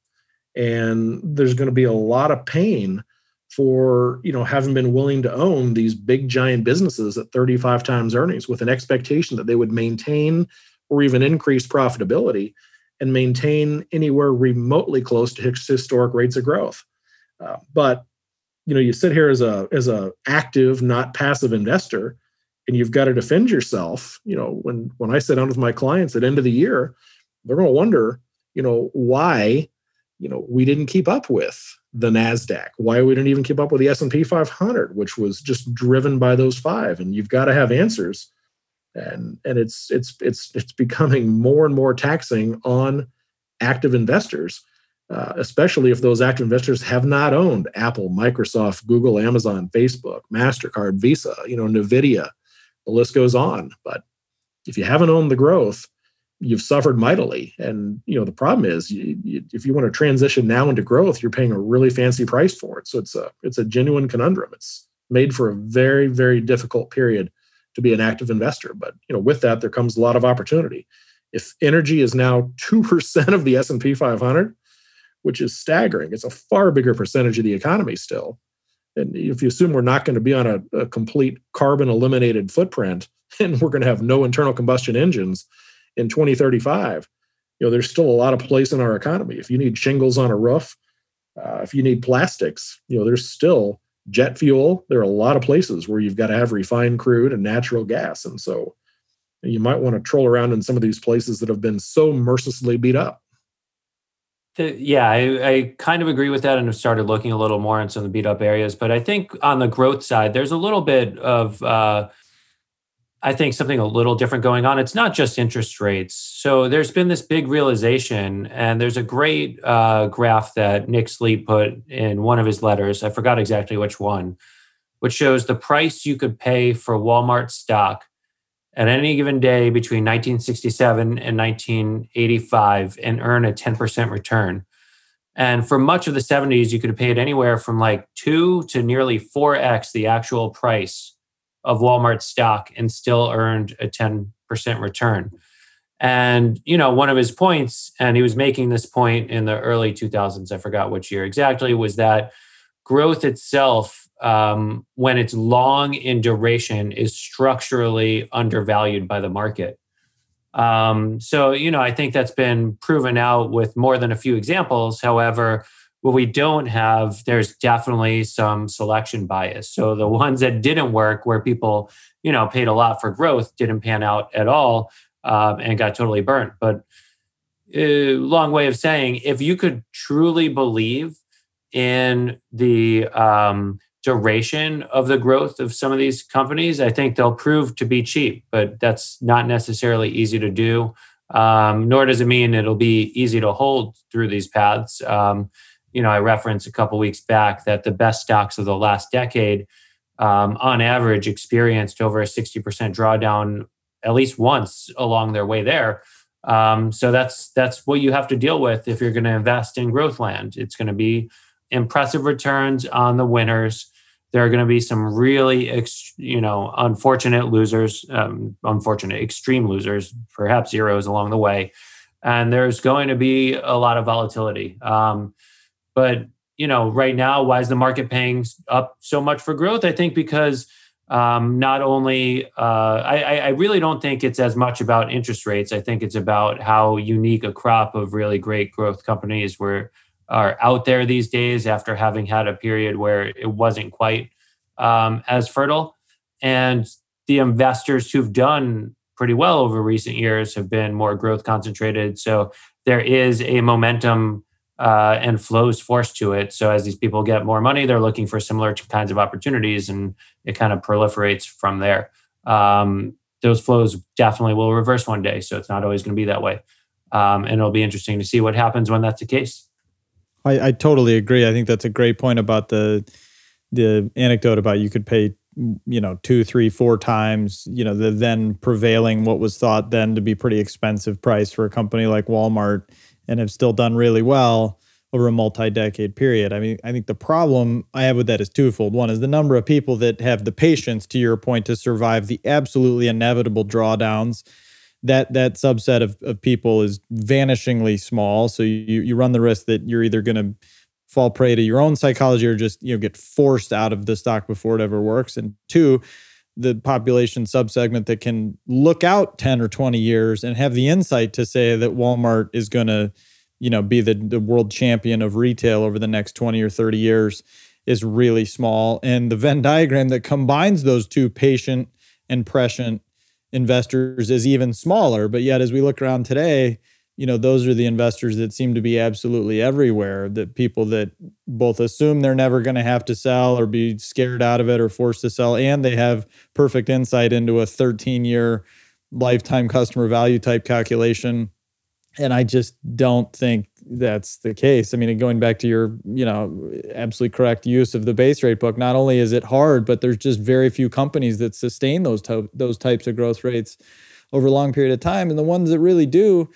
and there's going to be a lot of pain for you know having been willing to own these big giant businesses at 35 times earnings with an expectation that they would maintain or even increase profitability and maintain anywhere remotely close to historic rates of growth uh, but you know, you sit here as a as a active, not passive investor, and you've got to defend yourself. You know, when when I sit down with my clients at end of the year, they're going to wonder, you know, why, you know, we didn't keep up with the Nasdaq, why we didn't even keep up with the S and P 500, which was just driven by those five. And you've got to have answers, and and it's it's it's it's becoming more and more taxing on active investors. Uh, especially if those active investors have not owned Apple, Microsoft, Google, Amazon, Facebook, Mastercard, Visa, you know, Nvidia, the list goes on. But if you haven't owned the growth, you've suffered mightily. And you know the problem is, you, you, if you want to transition now into growth, you're paying a really fancy price for it. So it's a it's a genuine conundrum. It's made for a very very difficult period to be an active investor. But you know with that there comes a lot of opportunity. If energy is now two percent of the S and P 500, which is staggering, it's a far bigger percentage of the economy still. And if you assume we're not going to be on a, a complete carbon eliminated footprint, and we're going to have no internal combustion engines in 2035 you know there's still a lot of place in our economy. If you need shingles on a roof uh, if you need plastics you know there's still jet fuel. There are a lot of places where you've got to have refined crude and natural gas. And so you might want to troll around in some of these places that have been so mercilessly beat up. Yeah, I, I, kind of agree with that and have started looking a little more in some of the beat up areas. But I think on the growth side, there's a little bit of uh, I think something a little different going on. It's not just interest rates. So there's been this big realization, and there's a great uh, graph that Nick Sleep put in one of his letters. I forgot exactly which one, which shows the price you could pay for Walmart stock at any given day between 1967 and 1985 and earn a 10% return. And for much of the 70s, you could have paid anywhere from like two to nearly 4x the actual price of Walmart stock and still earned a 10% return. And, you know, one of his points, and he was making this point in the early 2000s, I forgot which year exactly, was that growth itself, um, when it's long in duration, is structurally undervalued by the market. Um, so, you know, I think that's been proven out with more than a few examples. However, what we don't have, there's definitely some selection bias. So the ones that didn't work, where people, you know, paid a lot for growth, didn't pan out at all, um, and got totally burnt. But uh, long way of saying, if you could truly believe in the um, duration of the growth of some of these companies, I think they'll prove to be cheap. But that's not necessarily easy to do. Um, nor does it mean it'll be easy to hold through these paths. Um, you know, I referenced a couple weeks back that the best stocks of the last decade, um, on average, experienced over a 60% drawdown at least once along their way there. Um, so that's that's what you have to deal with if you're going to invest in growth land. It's going to be impressive returns on the winners. There are going to be some really, ex, you know, unfortunate losers, um, unfortunate extreme losers, perhaps zeros along the way, and there's going to be a lot of volatility. Um, but you know, right now, why is the market paying up so much for growth? I think because um, not only uh, I, I really don't think it's as much about interest rates. I think it's about how unique a crop of really great growth companies were are out there these days after having had a period where it wasn't quite um, as fertile. And the investors who've done pretty well over recent years have been more growth concentrated. So there is a momentum uh, and flows forced to it. So as these people get more money, they're looking for similar kinds of opportunities, and it kind of proliferates from there. Um, those flows definitely will reverse one day, so it's not always going to be that way. Um, and it'll be interesting to see what happens when that's the case. I, I totally agree. I think that's a great point about the the anecdote about you could pay you know two three four times you know the then prevailing what was thought then to be pretty expensive price for a company like walmart and have still done really well over a multi-decade period. I mean, I think the problem I have with that is twofold. One is the number of people that have the patience, to your point, to survive the absolutely inevitable drawdowns. That that subset of, of people is vanishingly small. So you you run the risk that you're either going to fall prey to your own psychology or just you know get forced out of the stock before it ever works. And two, the population subsegment that can look out 10 or 20 years and have the insight to say that Walmart is going to, you know, be the, the world champion of retail over the next 20 or 30 years is really small. And the Venn diagram that combines those two patient and prescient investors is even smaller. But yet, as we look around today, you know, those are the investors that seem to be absolutely everywhere. That people that both assume they're never going to have to sell or be scared out of it or forced to sell, and they have perfect insight into a 13 year lifetime customer value type calculation. And I just don't think that's the case. I mean, going back to your, you know, absolutely correct use of the base rate book, not only is it hard, but there's just very few companies that sustain those to- those types of growth rates over a long period of time, and the ones that really do,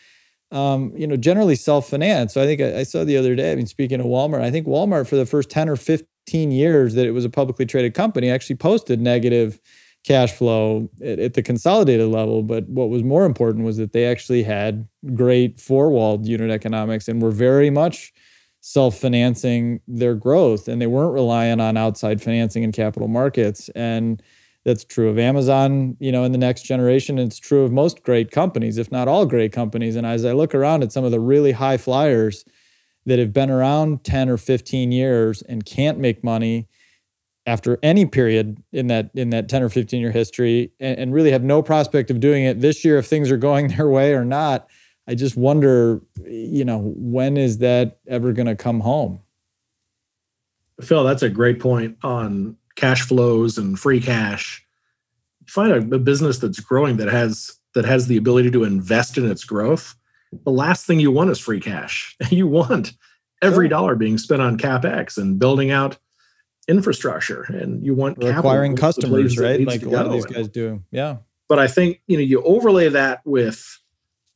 um, you know, generally self-finance. So I think I, I saw the other day. I mean, speaking of Walmart, I think Walmart for the first ten or fifteen years that it was a publicly traded company actually posted negative cash flow at, at, the consolidated level. But what was more important was that they actually had great four walled unit economics and were very much self financing their growth. And they weren't relying on outside financing and capital markets. And that's true of Amazon, you know, in the next generation. It's true of most great companies, if not all great companies. And as I look around at some of the really high flyers that have been around 10 or 15 years and can't make money after any period in that in that 10 or 15 year history and, and, really have no prospect of doing it this year if things are going their way or not i just wonder you know when is that ever going to come home phil that's a great point on cash flows and free cash find a, a business that's growing that has that has the ability to invest in its growth the last thing you want is free cash you want every dollar being spent on capex and building out infrastructure and you want acquiring customers, right? Like a lot of these guys do. Yeah. But I think, you know, you overlay that with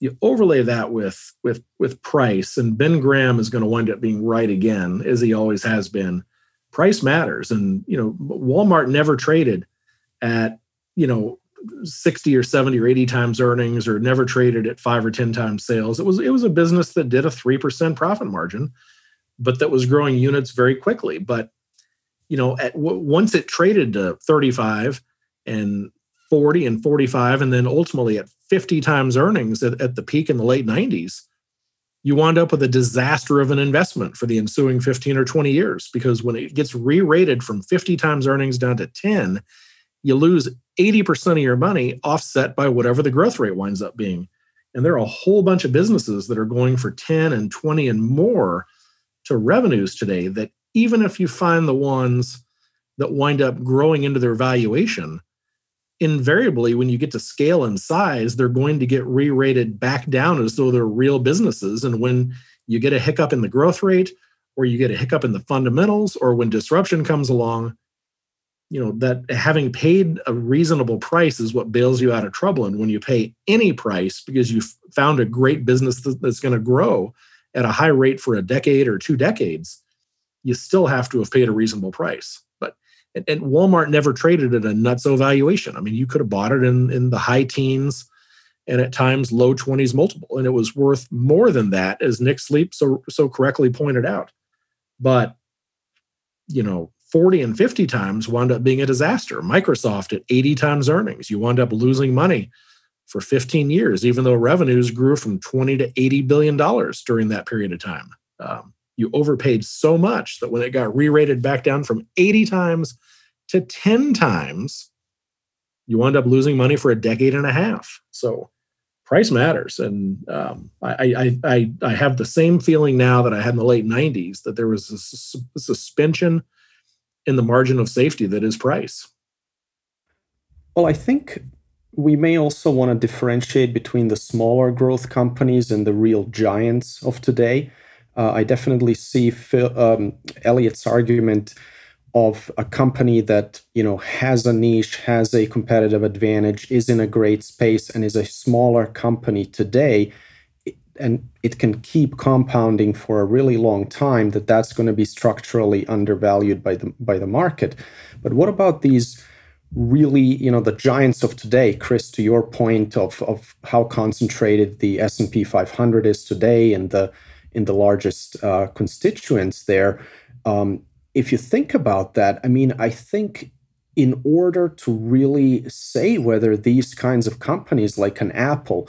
you overlay that with with with price and Ben Graham is going to wind up being right again as he always has been. Price matters and, you know, Walmart never traded at, you know, 60 or 70 or 80 times earnings or never traded at 5 or 10 times sales. It was it was a business that did a 3% profit margin but that was growing units very quickly. But you know, at once it traded to 35 and 40 and 45, and then ultimately at 50 times earnings at, at the peak in the late 90s, you wind up with a disaster of an investment for the ensuing 15 or 20 years. Because when it gets re rated from 50 times earnings down to 10, you lose 80% of your money offset by whatever the growth rate winds up being. And there are a whole bunch of businesses that are going for 10 and 20 and more to revenues today that even if you find the ones that wind up growing into their valuation, invariably when you get to scale and size, they're going to get re rated back down as though they're real businesses. And when you get a hiccup in the growth rate, or you get a hiccup in the fundamentals, or when disruption comes along, you know that having paid a reasonable price is what bails you out of trouble and when you pay any price because you've found a great business that's going to grow at a high rate for a decade or two decades you still have to have paid a reasonable price. And, and Walmart never traded at a nutso valuation. I mean, you could have bought it in, in the high teens and at times low 20s multiple, and it was worth more than that, as Nick Sleep so so correctly pointed out. But you know, 40 and 50 times wound up being a disaster. Microsoft at 80 times earnings, you wound up losing money for 15 years, even though revenues grew from 20 to 80 billion dollars during that period of time. Um, you overpaid so much that when it got re-rated back down from 80 times to 10 times you end up losing money for a decade and a half. So price matters. And um, I, I, I, I have the same feeling now that i had in the late 90s that there was a, suspension in the margin of safety that is price. Well i think we may also want to differentiate between the smaller growth companies and the real giants of today uh, I definitely see Phil, um, Elliot's argument of a company that you know has a niche, has a competitive advantage, is in a great space, and is a smaller company today, and it can keep compounding for a really long time. That that's going to be structurally undervalued by the by the market. But what about these? really you know the giants of today chris to your point of of how concentrated the s&p 500 is today and the in the largest uh, constituents there. Um, if you think about that, I mean, I think in order to really say whether these kinds of companies like an Apple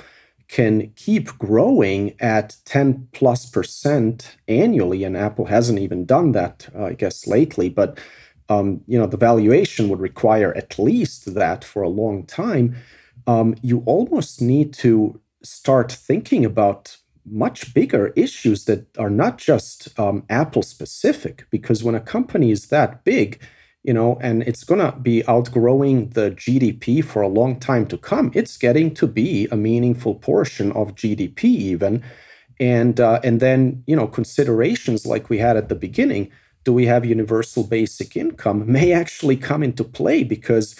can keep growing at 10 plus percent annually, and Apple hasn't even done that, uh, I guess, lately, but um, you know the valuation would require at least that for a long time. Um, you almost need to start thinking about much bigger issues that are not just um, Apple specific, because when a company is that big, you know, and it's going to be outgrowing the GDP for a long time to come. It's getting to be a meaningful portion of GDP, even, and uh, and then you know considerations like we had at the beginning. Do we have universal basic income? May actually come into play because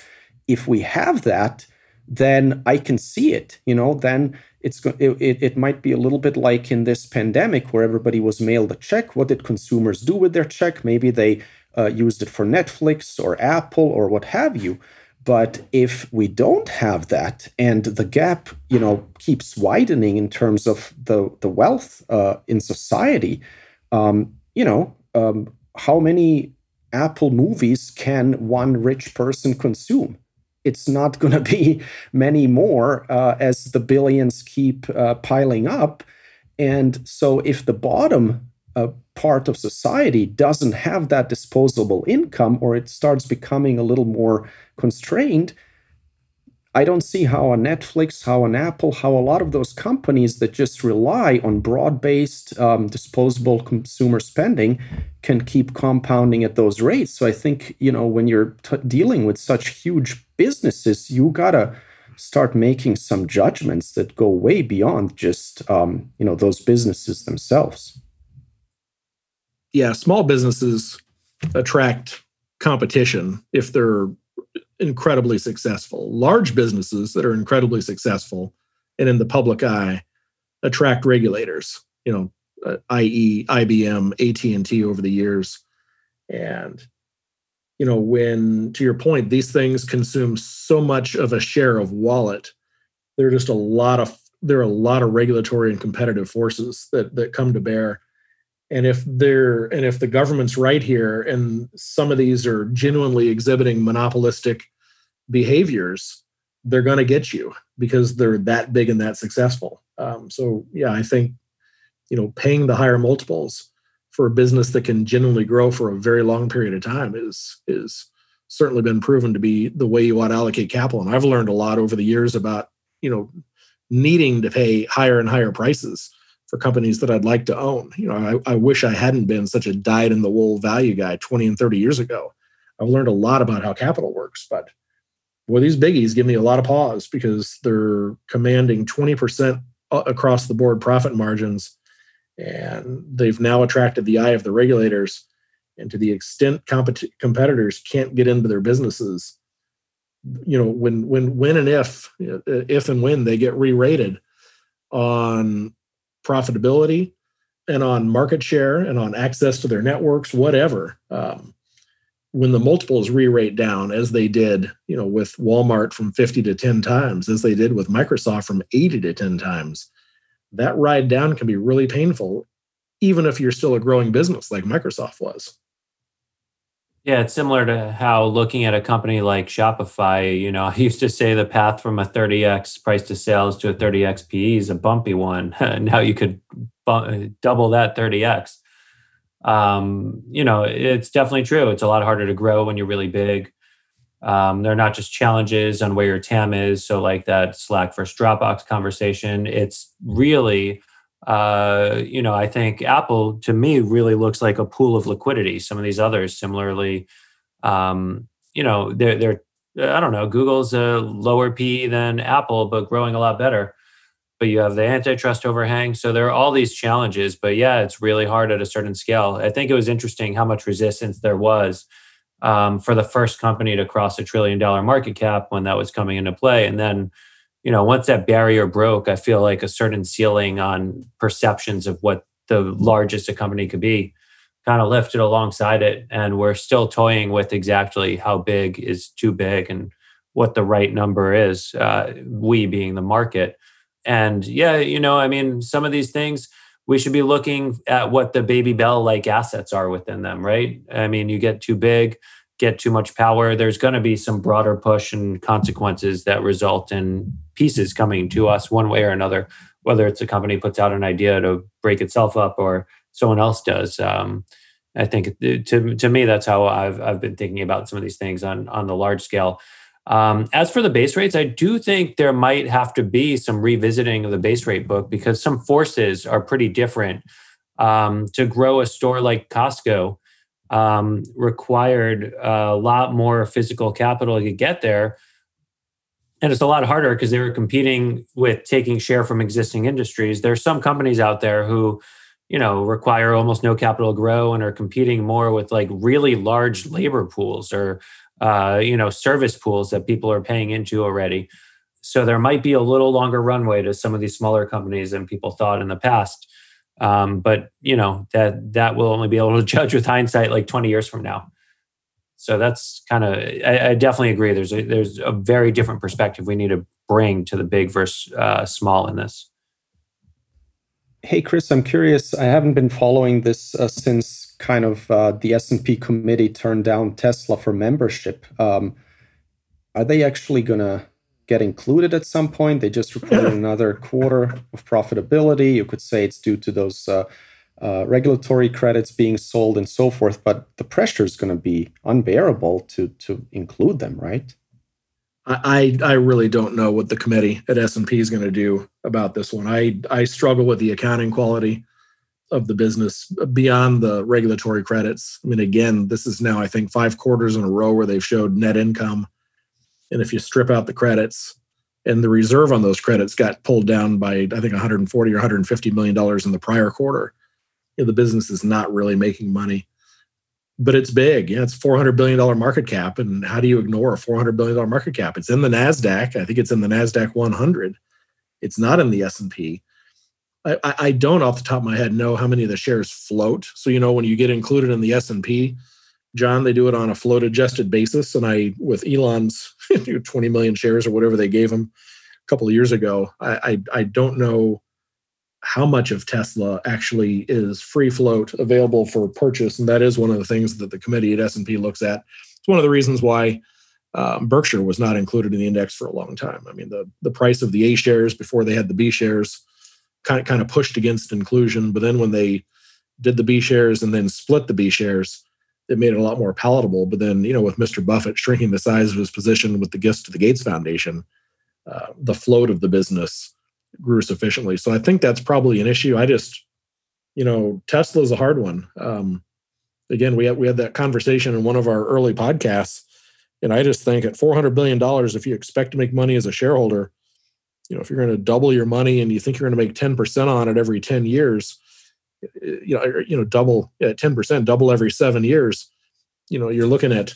if we have that, then I can see it. You know, then it's it, it might be a little bit like in this pandemic where everybody was mailed a check. What did consumers do with their check? Maybe they uh, used it for Netflix or Apple or what have you. But if we don't have that, and the gap, you know, keeps widening in terms of the the wealth uh, in society, um, you know, um, how many Apple movies can one rich person consume? It's not going to be many more uh, as the billions keep uh, piling up. And so, if the bottom a part of society doesn't have that disposable income or it starts becoming a little more constrained, I don't see how a Netflix, how an Apple, how a lot of those companies that just rely on broad based um, disposable consumer spending can keep compounding at those rates. So I think, you know, when you're t- dealing with such huge businesses, you got to start making some judgments that go way beyond just, um, you know, those businesses themselves yeah, small businesses attract competition if they're incredibly successful. Large businesses that are incredibly successful and in the public eye attract regulators. You know, uh, i.e., IBM, AT and T over the years, and you know when to your point, these things consume so much of a share of wallet. There are just a lot of there are a lot of regulatory and competitive forces that that come to bear and if they're and if the government's right here and some of these are genuinely exhibiting monopolistic behaviors they're going to get you because they're that big and that successful um, so yeah i think you know paying the higher multiples for a business that can genuinely grow for a very long period of time is is certainly been proven to be the way you ought to allocate capital and i've learned a lot over the years about you know needing to pay higher and higher prices for companies that I'd like to own. You know, I, I wish I hadn't been such a dyed in the wool value guy 20 and 30 years ago. I've learned a lot about how capital works, but boy, these biggies give me a lot of pause because they're commanding 20% across the board profit margins. And they've now attracted the eye of the regulators. And to the extent compet- competitors can't get into their businesses, you know, when when when and if if and when they get re-rated on profitability and on market share and on access to their networks, whatever. Um, when the multiples re-rate down, as they did, you know, with Walmart from 50 to 10 times, as they did with Microsoft from 80 to 10 times, that ride down can be really painful, even if you're still a growing business like Microsoft was. Yeah, it's similar to how looking at a company like Shopify, you know, I used to say the path from a 30x price to sales to a 30x PE is a bumpy one. now you could double that 30x. Um, you know, it's definitely true. It's a lot harder to grow when you're really big. Um, they're not just challenges on where your TAM is. So, like that Slack versus Dropbox conversation, it's really uh, you know, I think Apple to me really looks like a pool of liquidity. Some of these others, similarly, um, you know, they're they're I don't know. Google's a lower PE than Apple, but growing a lot better. But you have the antitrust overhang, so there are all these challenges. But yeah, it's really hard at a certain scale. I think it was interesting how much resistance there was um, for the first company to cross a trillion dollar market cap when that was coming into play, and then you know, once that barrier broke, I feel like a certain ceiling on perceptions of what the largest a company could be kind of lifted alongside it. And we're still toying with exactly how big is too big and what the right number is, uh, we being the market. And yeah, you know, I mean, some of these things, we should be looking at what the baby bell like assets are within them, right? I mean, you get too big, get too much power, there's going to be some broader push and consequences that result in pieces coming to us one way or another, whether it's a company puts out an idea to break itself up or someone else does. Um, I think to to me that's how I've I've been thinking about some of these things on on the large scale. Um, as for the base rates, I do think there might have to be some revisiting of the base rate book because some forces are pretty different. Um, to grow a store like Costco um, required a lot more physical capital to get there. And it's a lot harder because they were competing with taking share from existing industries. There are some companies out there who, you know, require almost no capital grow and are competing more with like really large labor pools or uh, you know, service pools that people are paying into already. So there might be a little longer runway to some of these smaller companies than people thought in the past. Um, but you know that that will only be able to judge with hindsight like 20 years from now. So that's kind of I, I, definitely agree. There's a, there's a very different perspective we need to bring to the big versus uh, small in this. Hey Chris, I'm curious. I haven't been following this uh, since kind of uh, the S&P committee turned down Tesla for membership. Um, are they actually going to get included at some point? They just reported another quarter of profitability. You could say it's due to those uh, uh, regulatory credits being sold and so forth, but the pressure is going to be unbearable to to include them, right? I I really don't know what the committee at S and P is going to do about this one. I I struggle with the accounting quality of the business beyond the regulatory credits. I mean, again, this is now, I think, five quarters in a row where they've showed net income. And if you strip out the credits, and the reserve on those credits got pulled down by, I think, 140 or 150 million dollars in the prior quarter. You know, the business is not really making money, but it's big. Yeah, it's 400 billion dollar market cap, and how do you ignore a 400 billion dollar market cap? It's in the Nasdaq. I think it's in the Nasdaq 100. It's not in the S and P. I, I don't off the top of my head know how many of the shares float. So you know when you get included in the S and P, John, they do it on a float adjusted basis. And I with Elon's 20 million shares or whatever they gave him a couple of years ago, I, I, I don't know how much of Tesla actually is free float available for purchase, and that is one of the things that the committee at S and P looks at. It's one of the reasons why um, Berkshire was not included in the index for a long time. I mean, the the price of the A shares before they had the B shares kind of kind of pushed against inclusion. But then when they did the B shares and then split the B shares, it made it a lot more palatable. But then, you know, with Mr. Buffett shrinking the size of his position with the gifts to the Gates Foundation, uh, the float of the business grew sufficiently. So I think that's probably an issue. I just, you know, Tesla is a hard one. Um, again, we had we had that conversation in one of our early podcasts, and I just think at four hundred billion dollars, if you expect to make money as a shareholder, you know if you're going to double your money and you think you're going to make 10% on it every 10 years you know you know double yeah, 10% double every 7 years you know you're looking at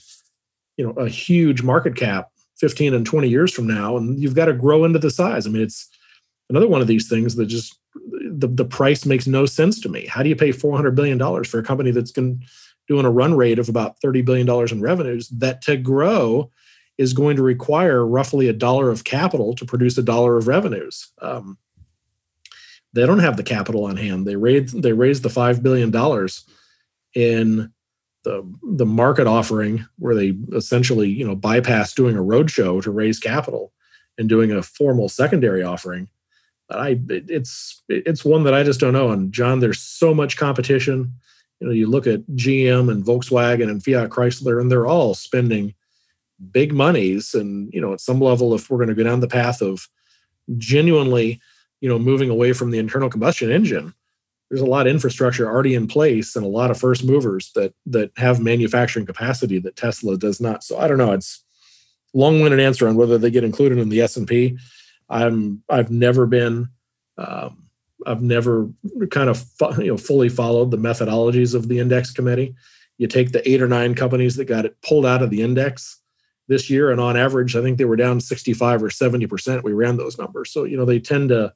you know a huge market cap 15 and 20 years from now and you've got to grow into the size. I mean it's another one of these things that just the, the price makes no sense to me. How do you pay 400 billion dollars for a company that's going doing a run rate of about 30 billion dollars in revenues that to grow is going to require roughly a dollar of capital to produce a dollar of revenues. Um, they don't have the capital on hand. They raised they raised the five billion dollars in the the market offering where they essentially you know bypass doing a roadshow to raise capital and doing a formal secondary offering. But I it's it's one that I just don't know. And John, there's so much competition. You know, you look at GM and Volkswagen and Fiat Chrysler, and they're all spending big monies and you know at some level if we're going to go down the path of genuinely you know moving away from the internal combustion engine there's a lot of infrastructure already in place and a lot of first movers that that have manufacturing capacity that tesla does not. So i don't know. It's long-winded answer on whether they get included in the s&p i'm i've never been um, i've never kind of you know fully followed the methodologies of the index committee. You take the eight or nine companies that got it pulled out of the index this year, and on average, I think they were down 65 or 70 percent. We ran those numbers, so you know they tend to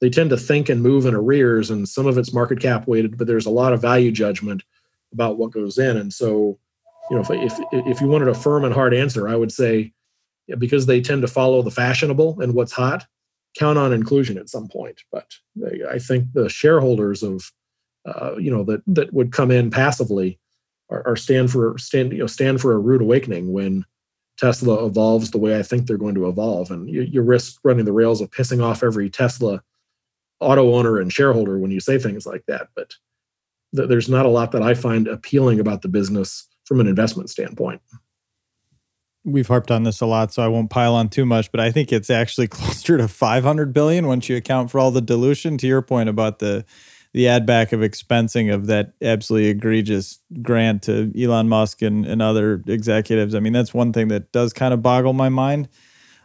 they tend to think and move in arrears, and some of it's market cap weighted, but there's a lot of value judgment about what goes in, and so you know if if, if you wanted a firm and hard answer, I would say yeah, because they tend to follow the fashionable and what's hot, count on inclusion at some point. But they, I think the shareholders of uh, you know that that would come in passively are, are stand for stand you know stand for a rude awakening when Tesla evolves the way I think they're going to evolve. And you, you risk running the rails of pissing off every Tesla auto owner and shareholder when you say things like that. But th- there's not a lot that I find appealing about the business from an investment standpoint. We've harped on this a lot, so I won't pile on too much, but I think it's actually closer to 500 billion once you account for all the dilution. To your point about the the add back of expensing of that absolutely egregious grant to Elon Musk and, and other executives. I mean, that's one thing that does kind of boggle my mind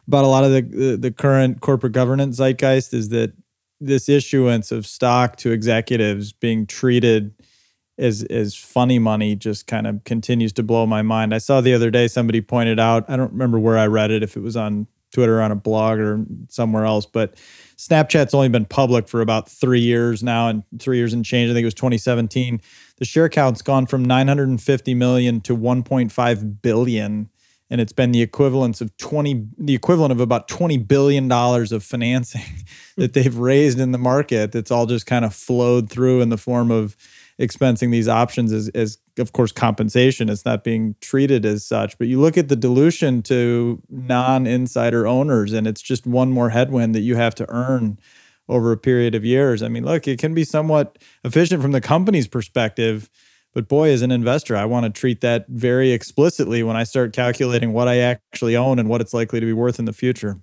about a lot of the, the, the current corporate governance zeitgeist is that this issuance of stock to executives being treated as as funny money just kind of continues to blow my mind. I saw the other day somebody pointed out, I don't remember where I read it, if it was on Twitter on a blog or somewhere else, but Snapchat's only been public for about three years now, and three years and change. I think it was 2017. The share count's gone from 950 million to 1.5 billion, and it's been the equivalent of 20, the equivalent of about 20 billion dollars of financing that they've raised in the market. That's all just kind of flowed through in the form of expensing these options as, as of course compensation. It's not being treated as such. But you look at the dilution to non-insider owners and it's just one more headwind that you have to earn over a period of years. I mean look it can be somewhat efficient from the company's perspective but boy as an investor i want to treat that very explicitly when i start calculating what i actually own and what it's likely to be worth in the future.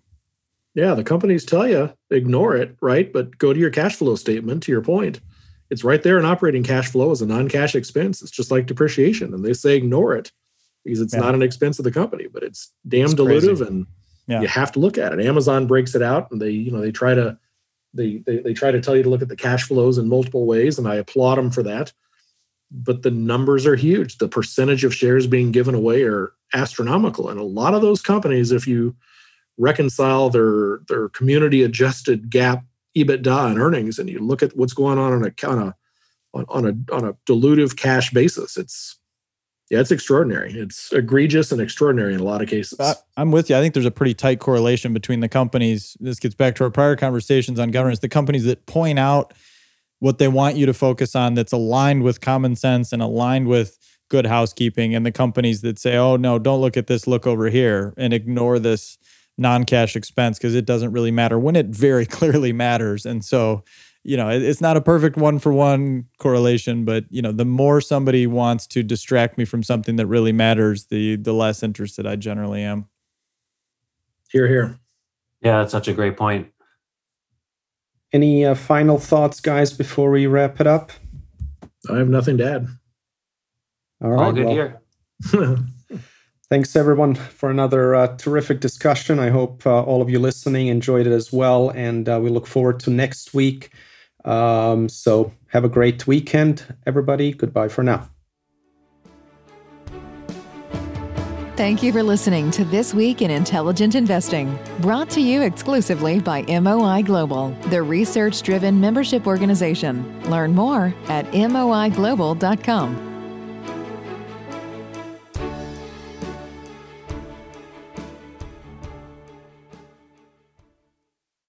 Yeah the companies tell you ignore it right? But go to your cash flow statement to your point it's right there in operating cash flow as a non-cash expense. It's just like depreciation, and they say ignore it because it's yeah. not an expense of the company, but it's damn it's dilutive, crazy. and yeah. you have to look at it. Amazon breaks it out, and they you know they try to they, they they try to tell you to look at the cash flows in multiple ways, and I applaud them for that. But the numbers are huge. The percentage of shares being given away are astronomical, and a lot of those companies, if you reconcile their their community adjusted GAAP EBITDA and earnings, and you look at what's going on on a on a on a on a dilutive cash basis, it's yeah, it's extraordinary. It's egregious and extraordinary in a lot of cases. I'm with you. I think there's a pretty tight correlation between the companies. This gets back to our prior conversations on governance. The companies that point out what they want you to focus on that's aligned with common sense and aligned with good housekeeping, and the companies that say, "Oh no, don't look at this. Look over here," and ignore this non-cash expense because it doesn't really matter when it very clearly matters. And so you know it's not a perfect one for one correlation but you know the more somebody wants to distract me from something that really matters the the less interested i generally am. Hear hear. Yeah that's such a great point. Any uh, final thoughts guys before we wrap it up? I have nothing to add. All right all good well, here Thanks everyone for another uh, terrific discussion. I hope uh, all of you listening enjoyed it as well, and uh, we look forward to next week. Um, so have a great weekend, everybody. Goodbye for now. Thank you for listening to This Week in Intelligent Investing, brought to you exclusively by MOI Global, the research driven membership organization. Learn more at moiglobal.com.